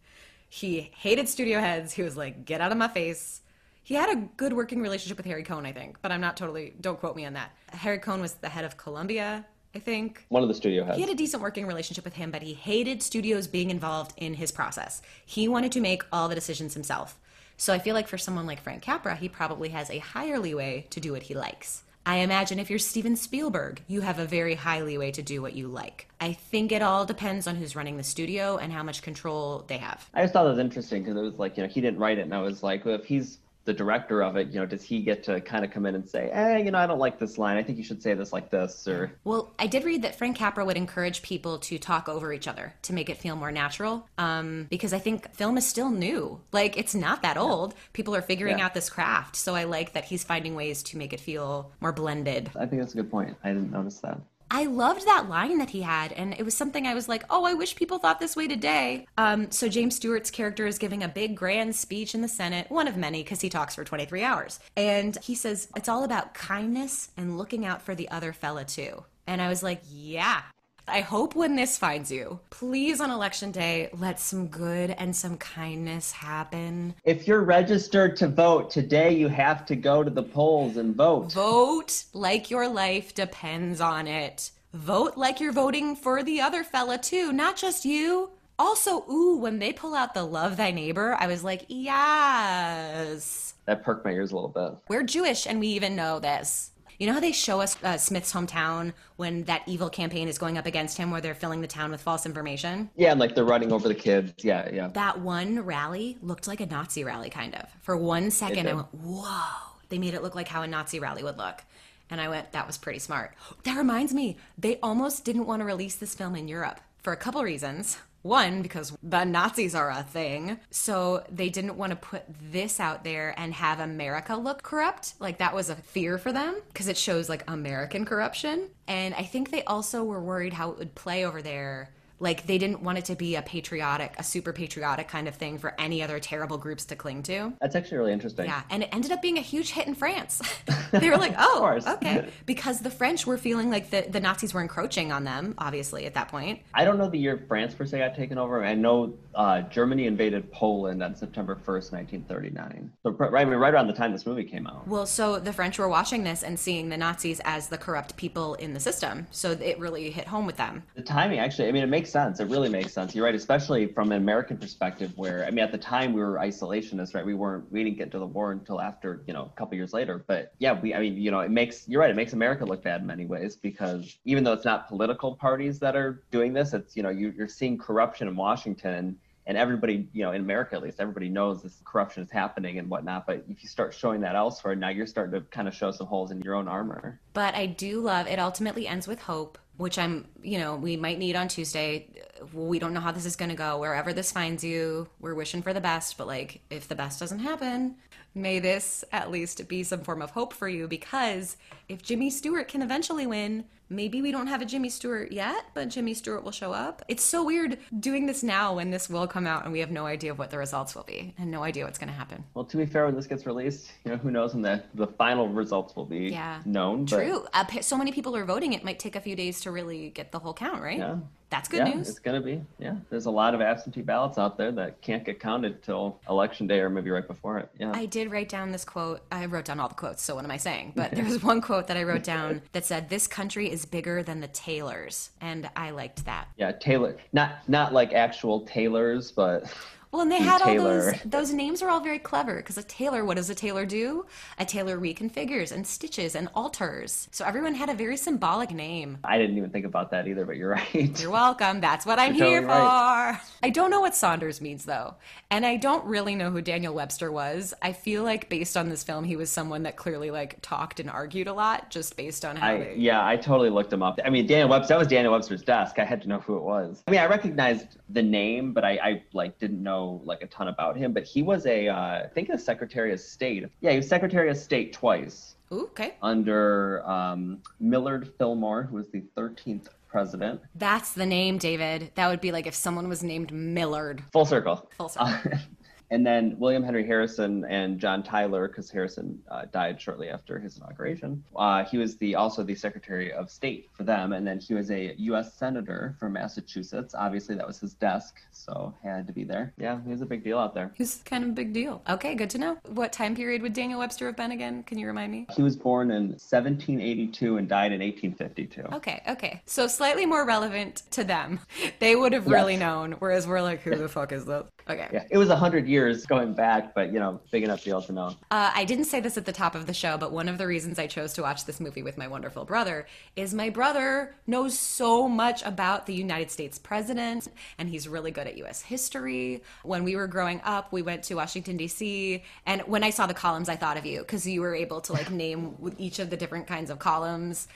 He hated studio heads. He was like, get out of my face. He had a good working relationship with Harry Cohn, I think, but I'm not totally, don't quote me on that. Harry Cohn was the head of Columbia, I think. One of the studio heads. He had a decent working relationship with him, but he hated studios being involved in his process. He wanted to make all the decisions himself. So I feel like for someone like Frank Capra, he probably has a higher leeway to do what he likes. I imagine if you're Steven Spielberg, you have a very high leeway to do what you like. I think it all depends on who's running the studio and how much control they have. I just thought it was interesting because it was like, you know, he didn't write it. And I was like, well, if he's the director of it, you know, does he get to kind of come in and say, "Hey, you know, I don't like this line. I think you should say this like this or Well, I did read that Frank Capra would encourage people to talk over each other to make it feel more natural. Um, because I think film is still new. Like it's not that old. People are figuring Yeah. out this craft. So I like that he's finding ways to make it feel more blended. I think that's a good point. I didn't notice that. I loved that line that he had, and it was something I was like, oh, I wish people thought this way today. Um, so James Stewart's character is giving a big grand speech in the Senate, one of many because he talks for 23 hours. And he says, it's all about kindness and looking out for the other fella too. And I was like, yeah. I hope when this finds you, please on election day, let some good and some kindness happen. If you're registered to vote today, you have to go to the polls and vote. Vote like your life depends on it. Vote like you're voting for the other fella too, not just you. Also, ooh, when they pull out the love thy neighbor, I was like, yes. That perked my ears a little bit. We're Jewish and we even know this. You know how they show us uh, Smith's hometown when that evil campaign is going up against him where they're filling the town with false information? Yeah, and like they're running over the kids. Yeah, yeah. That one rally looked like a Nazi rally, kind of. For one second, I went, whoa. They made it look like how a Nazi rally would look. And I went, that was pretty smart. That reminds me, they almost didn't want to release this film in Europe for a couple reasons. One, because the Nazis are a thing. So they didn't want to put this out there and have America look corrupt. Like that was a fear for them because it shows like American corruption. And I think they also were worried how it would play over there like they didn't want it to be a patriotic a super patriotic kind of thing for any other terrible groups to cling to That's actually really interesting. yeah and it ended up being a huge hit in france <laughs> <laughs> they were like oh okay because the french were feeling like the, the nazis were encroaching on them obviously at that point I don't know the year France per se got taken over. I know uh, Germany invaded Poland on September 1st, 1939. So right, right around the time this movie came out. well so the french were watching this and seeing the nazis as the corrupt people in the system so it really hit home with them The timing, actually, I mean, it makes sense. It really makes sense. You're right, especially from an American perspective, where I mean, at the time we were isolationists, right? We weren't, we didn't get to the war until after, you know, a couple years later. But yeah, we, I mean, you know, it makes you're right. It makes America look bad in many ways because even though it's not political parties that are doing this, it's you know, you, you're seeing corruption in Washington. And everybody, you know, in America at least, everybody knows this corruption is happening and whatnot. But if you start showing that elsewhere, now you're starting to kind of show some holes in your own armor. But I do love it ultimately ends with hope, which I'm, you know, we might need on Tuesday. We don't know how this is going to go. Wherever this finds you, we're wishing for the best, but like if the best doesn't happen, may this at least be some form of hope for you because if Jimmy Stewart can eventually win, maybe we don't have a Jimmy Stewart yet, but Jimmy Stewart will show up. It's so weird doing this now when this will come out and we have no idea what the results will be and no idea what's going to happen. Well, to be fair, when this gets released, you know, who knows when the, the final results will be Yeah. known. But True. Uh, so many people are voting. It might take a few days to really get the whole count, right? Yeah. That's good yeah, news. it's gonna be. Yeah, there's a lot of absentee ballots out there that can't get counted till election day or maybe right before it. Yeah. I did write down this quote. I wrote down all the quotes, so what am I saying? But <laughs> there was one quote that I wrote down that said, This country is bigger than the Taylors. And I liked that. yeah, Taylor. Not not like actual tailors, but Well, and they had all those, those names are all very clever because a tailor, what does a tailor do? A tailor reconfigures and stitches and alters. So everyone had a very symbolic name. I didn't even think about that either. But you're <laughs> right. You're welcome. That's what I'm You're here totally right. for. I don't know what Saunders means though. And I don't really know who Daniel Webster was. I feel like based on this film, he was someone that clearly like talked and argued a lot just based on how I they. yeah, I totally looked him up. I mean, Daniel Webster. That was Daniel Webster's desk. I had to know who it was. I mean, I recognized the name, but I, I like didn't know like a ton about him. But he was a, uh, I think, a Secretary of State. Yeah, he was Secretary of State twice. Ooh, okay. under um, Millard Fillmore, who was the 13th president. That's the name, David. That would be like if someone was named Millard. Full circle. Full circle. Uh, <laughs> And then William Henry Harrison and John Tyler, because Harrison uh, died shortly after his inauguration. Uh, he was the also the Secretary of State for them, and then he was a U.S. Senator from Massachusetts. Obviously, that was his desk, so had to be there. Yeah, he was a big deal out there. He's kind of a big deal. Okay, good to know. What time period would Daniel Webster have been again? Can you remind me? He was born in 1782 and died in 1852. Okay, okay. So slightly more relevant to them. They would have really known, whereas we're like, who the fuck is this? Okay. Yeah, it was a 100 years going back, but you know, big enough deal to know. Uh, I didn't say this at the top of the show, but one of the reasons I chose to watch this movie with my wonderful brother is my brother knows so much about the United States president, and he's really good at U.S. history. When we were growing up, we went to Washington D.C., and when I saw the columns, I thought of you because you were able to like name each of the different kinds of columns.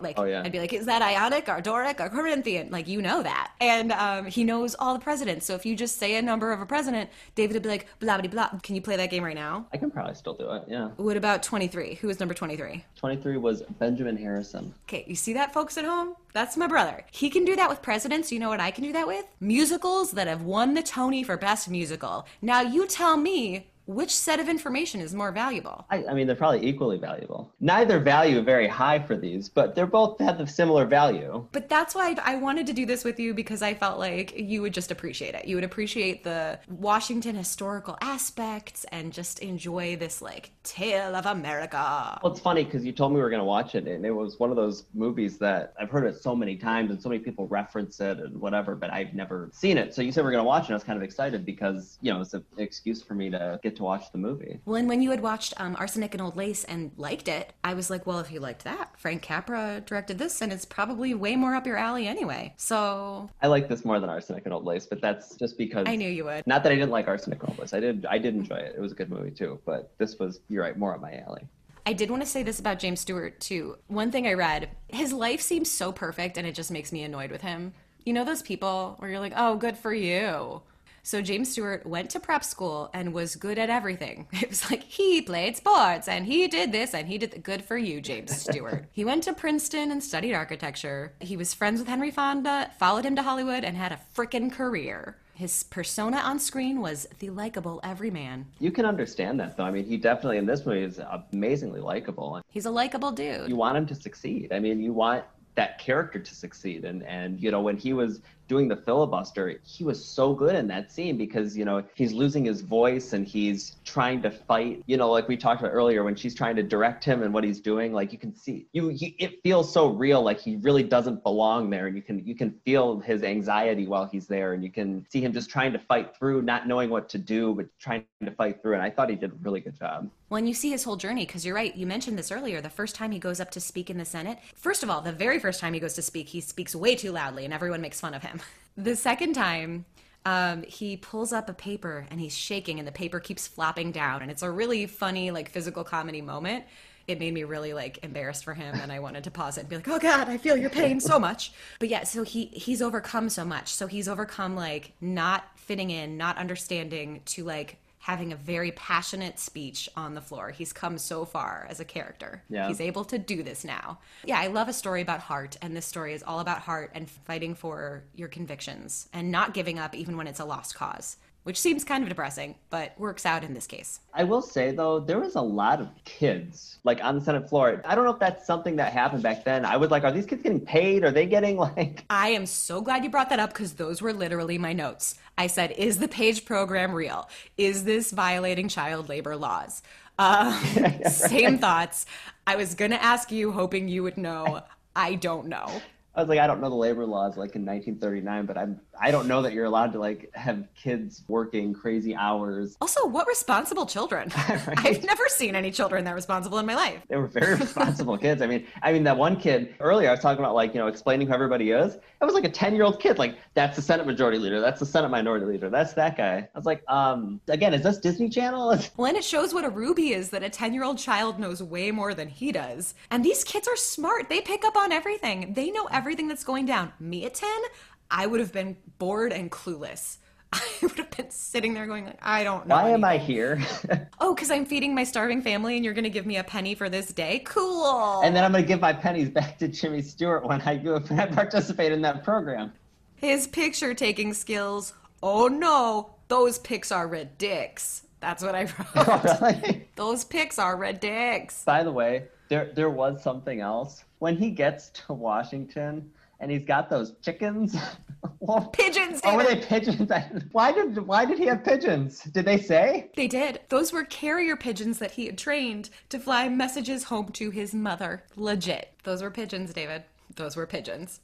Like Oh, yeah. I'd be like, is that Ionic or Doric or Corinthian? Like you know that, and um, he knows all the presidents. So if you just say a number of a president, David would be like, blah blah blah. Can you play that game right now? I can probably still do it. Yeah. What about 23? Who was number 23? 23 was Benjamin Harrison. Okay, you see that, folks at home? That's my brother. He can do that with presidents. You know what I can do that with? Musicals that have won the Tony for Best Musical. Now you tell me which set of information is more valuable. I, I mean, they're probably equally valuable. Neither value very high for these, but they're both have the similar value. But that's why I wanted to do this with you because I felt like you would just appreciate it. You would appreciate the Washington historical aspects and just enjoy this like tale of America. Well, it's funny because you told me we were going to watch it, and it was one of those movies that I've heard it so many times, and so many people reference it and whatever, but I've never seen it. So you said we are going to watch it, and I was kind of excited because you know it's an excuse for me to get to watch the movie. Well, and when you had watched um, Arsenic and Old Lace and liked it, I was like, well, if you liked that, Frank Capra directed this, and it's probably way more up your alley anyway. So I like this more than Arsenic and Old Lace, but that's just because I knew you would. Not that I didn't like Arsenic and Old Lace. I did. I did enjoy it. It was a good movie too. But this was, you're right, more up my alley. I did want to say this about James Stewart, too. One thing I read his life seems so perfect, and it just makes me annoyed with him. You know, those people where you're like, oh, good for you. So James Stewart went to prep school and was good at everything. <laughs> It was like he played sports and he did this and he did the good for you, James Stewart. <laughs> he went to Princeton and studied architecture. He was friends with Henry Fonda, followed him to Hollywood, and had a frickin' career. His persona on screen was the likable everyman. You can understand that though. I mean, he definitely in this movie is amazingly likable, He's a likable dude. you want him to succeed. I mean, you want that character to succeed, and and you know when he was doing the filibuster, he was so good in that scene because you know he's losing his voice and he's trying to fight. You know, like we talked about earlier, when she's trying to direct him and what he's doing, like you can see you. He, it feels so real, like he really doesn't belong there, and you can you can feel his anxiety while he's there, and you can see him just trying to fight through, not knowing what to do, but trying to fight through. And I thought he did a really good job. When you see his whole journey, because you're right, you mentioned this earlier. The first time he goes up to speak in the Senate, first of all, the very first time he goes to speak, he speaks way too loudly and everyone makes fun of him. The second time, um, he pulls up a paper and he's shaking and the paper keeps flopping down. And it's a really funny, like, physical comedy moment. It made me really like embarrassed for him, and I wanted to pause it and be like, "Oh God, I feel your pain so much." But yeah, so he he's overcome so much. So he's overcome like not fitting in, not understanding, to like having a very passionate speech on the floor. He's come so far as a character. Yeah. He's able to do this now. Yeah, I love a story about heart, and this story is all about heart and fighting for your convictions and not giving up even when it's a lost cause, which seems kind of depressing, but works out in this case. I will say though, there was a lot of kids like on the Senate floor. I don't know if that's something that happened back then. I was like, are these kids getting paid? Are they getting <laughs> like? I am so glad you brought that up because those were literally my notes. I said, Is the page program real? Is this violating child labor laws? <laughs> Uh, Same thoughts. I was going to ask you, hoping you would know. I don't know. I was like, I don't know the labor laws like in 1939, but I'm I don't know that you're allowed to like have kids working crazy hours. Also, what responsible children? <laughs> I've never seen any children that responsible in my life. They were very responsible <laughs> kids. I mean, I mean that one kid earlier I was talking about like you know explaining who everybody is. It was like a 10 year old kid. Like that's the Senate Majority Leader. That's the Senate Minority Leader. That's that guy. I was like, um, again, is this Disney Channel? <laughs> Well, and it shows what a Ruby is that a 10 year old child knows way more than he does. And these kids are smart. They pick up on everything, they know everything that's going down. Me at 10, I would have been bored and clueless. <laughs> I would have been sitting there going like, I don't know. Why am I here? <laughs> Oh, because I'm feeding my starving family and you're going to give me a penny for this day? Cool. and then I'm gonna give my pennies back to Jimmy Stewart when I go <laughs> when I participate in that program. His picture taking skills, oh no, those pics are red dicks. That's what I wrote. Oh, really? those pics are red dicks. By the way, there there was something else. When he gets to Washington and he's got those chickens. <laughs> well, Pigeons. Oh, were they pigeons? <laughs> Why did why did he have pigeons? Did they say? They did. Those were carrier pigeons that he had trained to fly messages home to his mother. Legit. Those were pigeons, David. Those were pigeons.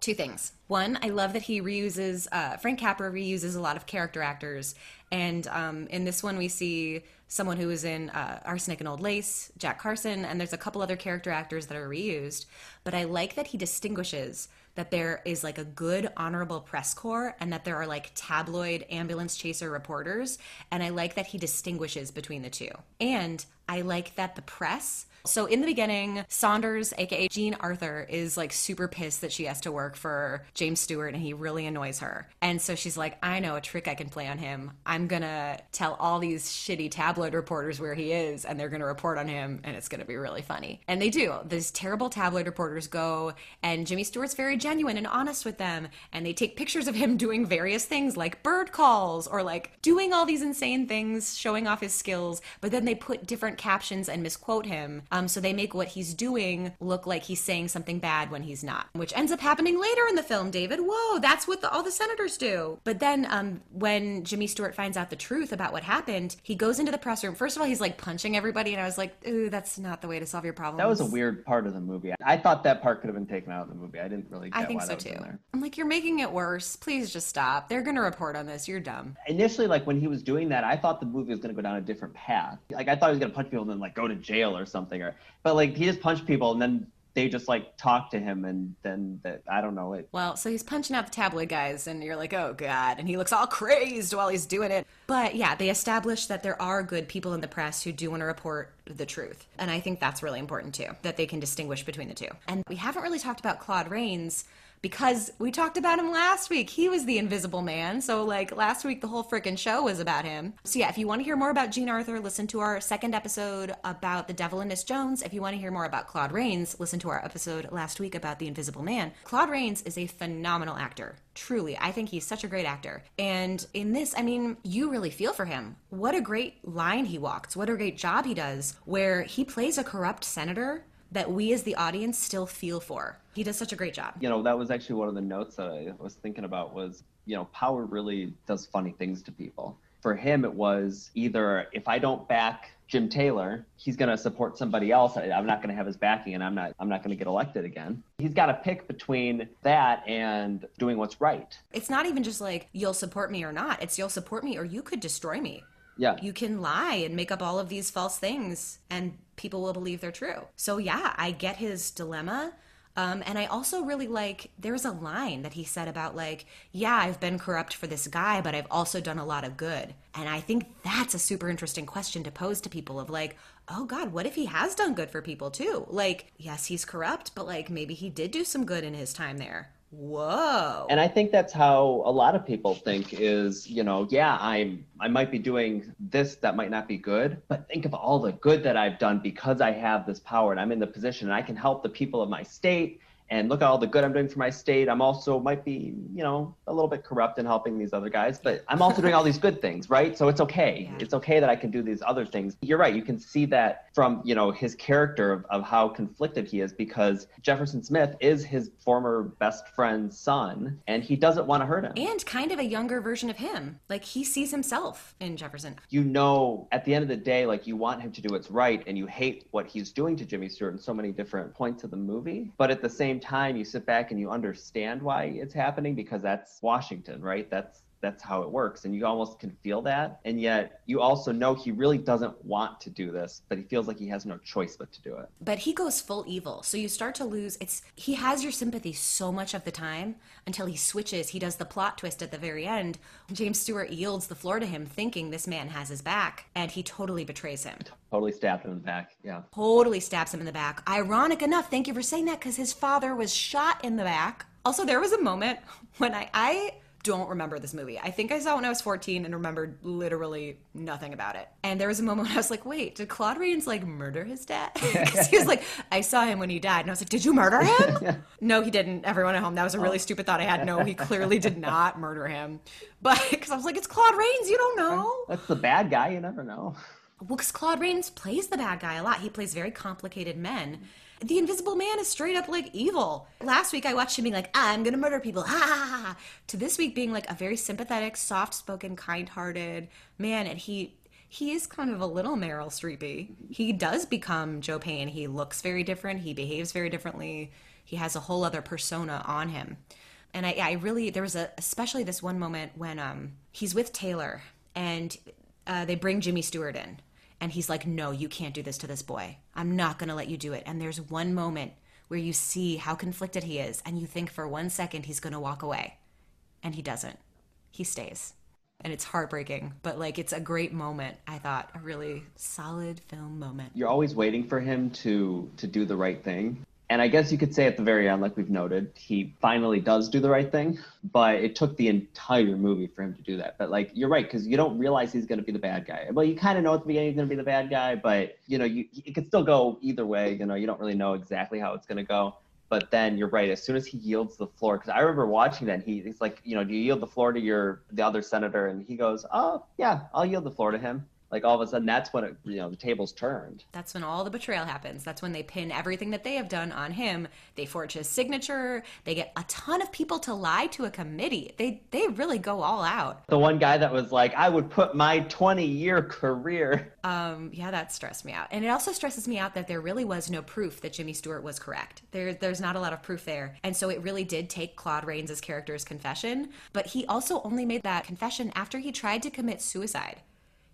Two things. One, I love that he reuses, uh, Frank Capra reuses a lot of character actors. And um, in this one, we see someone who was in uh, Arsenic and Old Lace, Jack Carson, and there's a couple other character actors that are reused. But I like that he distinguishes that there is like a good honorable press corps and that there are like tabloid ambulance chaser reporters and i like that he distinguishes between the two and i like that the press so in the beginning saunders aka jean arthur is like super pissed that she has to work for james stewart and he really annoys her. And so she's like i know a trick i can play on him. I'm gonna tell all these shitty tabloid reporters where he is and they're gonna report on him and it's gonna be really funny. And they do. These terrible tabloid reporters go and jimmy stewart's very genuine and honest with them and they take pictures of him <laughs> doing various things like bird calls or like doing all these insane things showing off his skills but then they put different captions and misquote him um, so they make what he's doing look like he's saying something bad when he's not which ends up happening later in the film david whoa that's what the, all the senators do but then um, when jimmy stewart finds out the truth about what happened he goes into the press room first of all he's like punching everybody and i was like ooh that's not the way to solve your problem. That was a weird part of the movie. I thought that part could have been taken out of the movie. I didn't really get I think why so that was too. in there. I'm like, you're making it worse. Please just stop. They're gonna report on this. You're dumb. Initially, like when he was doing that, I thought the movie was gonna go down a different path. Like I thought he was gonna punch people and then like go to jail or something. But like he just punched people and then they just like talk to him and then that I don't know it. Well, so he's punching out the tabloid guys, and you're like, oh god, and he looks all crazed while he's doing it. But yeah, they established that there are good people in the press who do want to report the truth, and I think that's really important too, that they can distinguish between the two. And we haven't really talked about Claude Rains because we talked about him last week. He was the invisible man. So, like, last week, the whole freaking show was about him. So, yeah, if you want to hear more about Jean Arthur, listen to our second episode about the devil and Miss Jones. If you want to hear more about Claude Rains, listen to our episode last week about the invisible man. Claude Rains is a phenomenal actor. Truly, I think he's such a great actor. And in this, I mean, you really feel for him. What a great line he walks. What a great job he does, where he plays a corrupt senator that we as the audience still feel for. He does such a great job. You know, that was actually one of the notes that I was thinking about was, you know, power really does funny things to people. For him, it was either if I don't back Jim Taylor, he's going to support somebody else. I- I'm not going to have his backing, and I'm not. I'm not going to get elected again. He's got to pick between that and doing what's right. It's not even just like you'll support me or not. It's you'll support me or you could destroy me. Yeah. You can lie and make up all of these false things and people will believe they're true. So yeah, I get his dilemma. Um, and I also really like there's a line that he said about like, yeah, I've been corrupt for this guy, but I've also done a lot of good. And I think that's a super interesting question to pose to people of like, oh God, what if he has done good for people too? Like, yes, he's corrupt, but like maybe he did do some good in his time there. Whoa. And I think that's how a lot of people think is, you know, yeah, I'm I might be doing this that might not be good, but think of all the good that I've done because I have this power and I'm in the position and I can help the people of my state and look at all the good I'm doing for my state. I'm also might be, you know, a little bit corrupt in helping these other guys, but I'm also doing all these good things, right? So it's okay. Yeah. It's okay that I can do these other things. You're right. You can see that from, you know, his character of, of how conflicted he is because Jefferson Smith is his former best friend's son and he doesn't want to hurt him. and kind of a younger version of him. Like he sees himself in Jefferson. you know at the end of the day like you want him to do what's right and you hate what he's doing to jimmy stewart in so many different points of the movie but at the same time you sit back and you understand why it's happening because that's washington right? That's that's how it works and you almost can feel that and yet you also know he really doesn't want to do this but he feels like he has no choice but to do it But he goes full evil. So you start to lose it's he has your sympathy so much of the time until he switches. He does the plot twist at the very end. James Stewart yields the floor to him thinking this man has his back and he totally betrays him. totally stabbed him in the back yeah Totally stabs him in the back. Ironic enough, thank you for saying that cuz his father was shot in the back. Also there was a moment <laughs> when I I don't remember this movie. I think I saw it when I was 14 and remembered literally nothing about it. And there was a moment when I was like, wait, did Claude Rains like murder his dad? <laughs> Because he was like, I saw him when he died. And I was like, did you murder <laughs> him? no, he didn't. Everyone at home, that was a really oh. stupid thought I had. No, he <laughs> clearly did not murder him. But because I was like, it's Claude Rains, you don't know. That's the bad guy. You never know. Well, because Claude Rains plays the bad guy a lot. He plays very complicated men. The Invisible Man is straight up like evil. Last week I watched him being like, I'm gonna murder people, <laughs> ha ha ha. ha," To this week being like a very sympathetic, soft-spoken, kind-hearted man, and he he is kind of a little Meryl Streepy. He does become Joe Paine. He looks very different. He behaves very differently. He has a whole other persona on him. And I, I really there was a especially this one moment when um he's with Taylor and uh, they bring Jimmy Stewart in, and he's like, "No, you can't do this to this boy. I'm not gonna let you do it." And there's one moment where you see how conflicted he is, and you think for one second he's gonna walk away, and he doesn't. He stays, and it's heartbreaking, but like it's a great moment. I thought a really solid film moment. You're always waiting for him to to do the right thing. And I guess you could say at the very end, like we've noted, he finally does do the right thing, but it took the entire movie for him to do that. But like you're right, because you don't realize he's going to be the bad guy. Well, you kind of know at the beginning he's going to be the bad guy, but you know, you it could still go either way. You know, you don't really know exactly how it's going to go. But then you're right. As soon as he yields the floor, because I remember watching that, he, he's like, you know, do you yield the floor to your the other senator? And he goes, oh yeah, I'll yield the floor to him. Like all of a sudden, that's when it, you know the tables turned. That's when all the betrayal happens. That's when they pin everything that they have done on him. They forge his signature. They get a ton of people to lie to a committee. They they really go all out. The one guy that was like, I would put my 20 year career. <laughs> Um, yeah, that stressed me out. And it also stresses me out that there really was no proof that Jimmy Stewart was correct. There, there's not a lot of proof there. And so it really did take Claude Rains' character's confession. But he also only made that confession after he tried to commit suicide.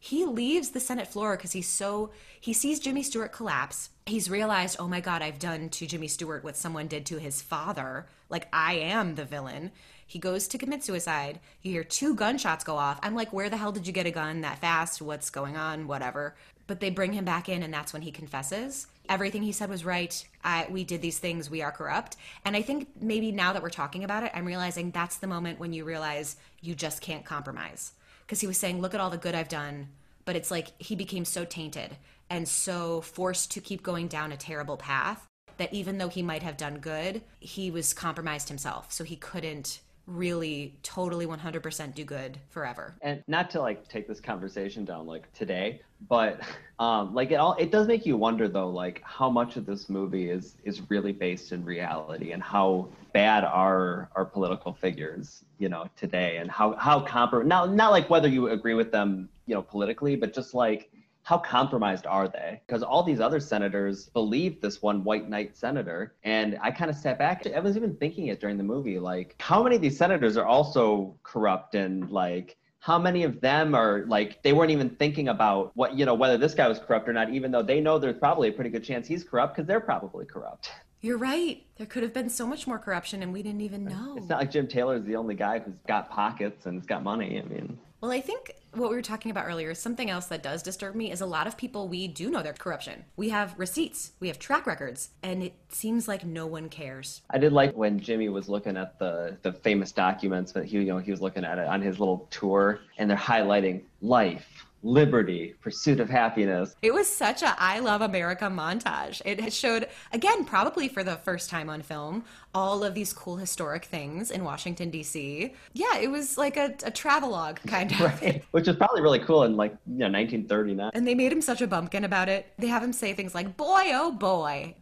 He leaves the Senate floor because he's so, he sees Jimmy Stewart collapse. He's realized, oh my God, I've done to Jimmy Stewart what someone did to his father. Like, I am the villain. He goes to commit suicide. You hear two gunshots go off. I'm like, where the hell did you get a gun that fast? What's going on? Whatever. But they bring him back in, and that's when he confesses. Everything he said was right. I, we did these things. We are corrupt. And I think maybe now that we're talking about it, I'm realizing that's the moment when you realize you just can't compromise. Because he was saying, look at all the good I've done. But it's like he became so tainted and so forced to keep going down a terrible path that even though he might have done good, he was compromised himself. So he couldn't really totally 100% do good forever. And not to like take this conversation down like today, but <laughs> um, like it all it does make you wonder though like how much of this movie is is really based in reality and how bad are our political figures you know today and how how comprom not not like whether you agree with them you know politically but just like how compromised are they? Because all these other senators believe this one white knight senator. And I kind of sat back. I was even thinking it during the movie like, how many of these senators are also corrupt and like, how many of them are like they weren't even thinking about what you know whether this guy was corrupt or not even though they know there's probably a pretty good chance he's corrupt because they're probably corrupt You're right. There could have been so much more corruption and we didn't even know. it's not like jim taylor's the only guy who's got pockets and has got money i mean Well, I think what we were talking about earlier, something else that does disturb me is a lot of people we do know their corruption. We have receipts, we have track records, and it seems like no one cares. I did like when Jimmy was looking at the the famous documents that he you know he was looking at it on his little tour, and they're highlighting life, liberty, pursuit of happiness. It was such a I love America montage. It showed, again, probably for the first time on film, all of these cool historic things in Washington, D.C. Yeah, it was like a, a travelogue kind of. Right. Which was probably really cool in like you know 1939. And they made him such a bumpkin about it. They have him say things like, boy, oh boy.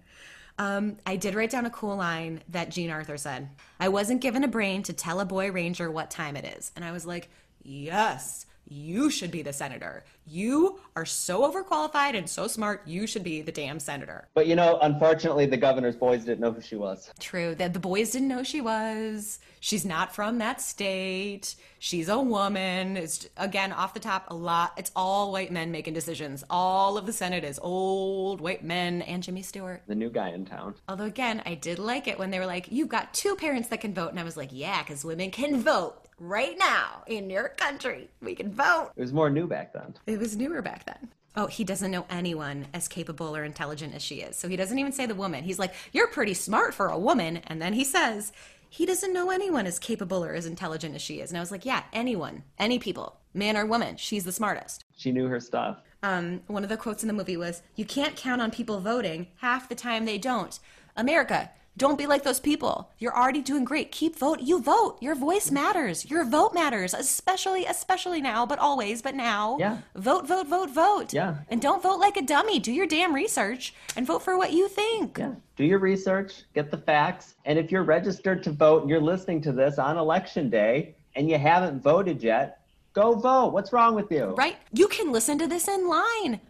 Um, I did write down a cool line that Jean Arthur said. I wasn't given a brain to tell a boy ranger what time it is. And I was like, yes, you should be the senator. You are so overqualified and so smart. You should be the damn senator. But you know, unfortunately, the governor's boys didn't know who she was. True. That the boys didn't know she was. She's not from that state. She's a woman. It's again off the top a lot. It's all white men making decisions. All of the Senate is old white men and Jimmy Stewart. The new guy in town. Although again, I did like it when they were like, "You've got two parents that can vote," and I was like, "Yeah, because women can vote right now in your country. We can vote." It was more new back then. It was newer back then. Oh, he doesn't know anyone as capable or intelligent as she is. So he doesn't even say the woman. He's like, You're pretty smart for a woman. And then he says, he doesn't know anyone as capable or as intelligent as she is. And I was like, yeah, anyone, any people, man or woman, she's the smartest. She knew her stuff. Um, one of the quotes in the movie was, You can't count on people voting. Half the time they don't. America, don't be like those people. You're already doing great. Keep vote. You vote. Your voice matters. Your vote matters, especially, especially now, but always, but now. Yeah. Vote, vote, vote, vote. Yeah. And don't vote like a dummy. Do your damn research and vote for what you think. Yeah. Do your research, get the facts. And if you're registered to vote and you're listening to this on election day and you haven't voted yet, go vote. What's wrong with you? Right? You can listen to this in line.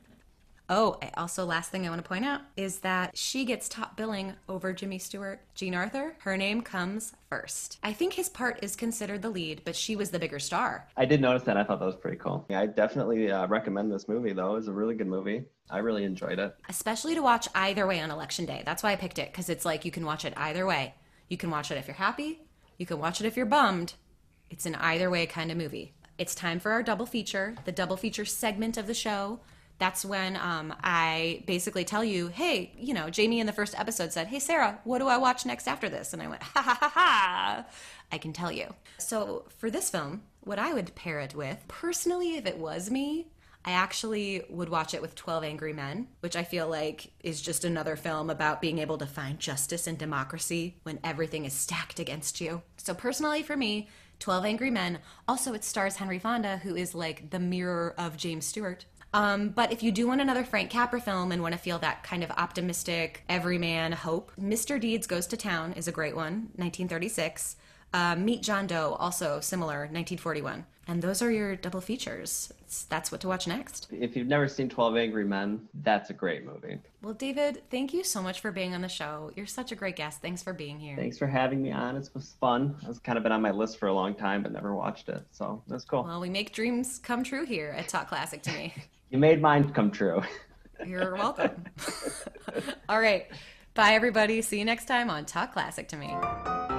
Oh, also, last thing I want to point out is that she gets top billing over Jimmy Stewart. Jean Arthur, her name comes first. I think his part is considered the lead, but she was the bigger star. I did notice that. I thought that was pretty cool. Yeah, I definitely uh, recommend this movie, though. It's a really good movie. I really enjoyed it. Especially to watch either way on election day. That's why I picked it, because it's like you can watch it either way. You can watch it if you're happy, you can watch it if you're bummed. It's an either way kind of movie. It's time for our double feature, the double feature segment of the show that's when um, I basically tell you, hey, you know, Jamie in the first episode said, hey, Sarah, what do I watch next after this? And I went, ha ha ha ha, I can tell you. So for this film, what I would pair it with, personally, if it was me, I actually would watch it with 12 Angry Men, which I feel like is just another film about being able to find justice and democracy when everything is stacked against you. So, personally, for me, 12 Angry Men. Also, it stars Henry Fonda, who is like the mirror of James Stewart. Um, but if you do want another Frank Capra film and want to feel that kind of optimistic, everyman hope, Mr. Deeds Goes to Town is a great one, 1936. Uh, Meet John Doe, also similar, 1941. And those are your double features. It's, that's what to watch next. If you've never seen 12 Angry Men, that's a great movie. Well, David, thank you so much for being on the show. You're such a great guest. Thanks for being here. Thanks for having me on. It was fun. It's kind of been on my list for a long time, but never watched it. So that's cool. Well, we make dreams come true here at Talk Classic to me. <laughs> you made mine come true. You're welcome. <laughs> All right. Bye, everybody. See you next time on Talk Classic to Me.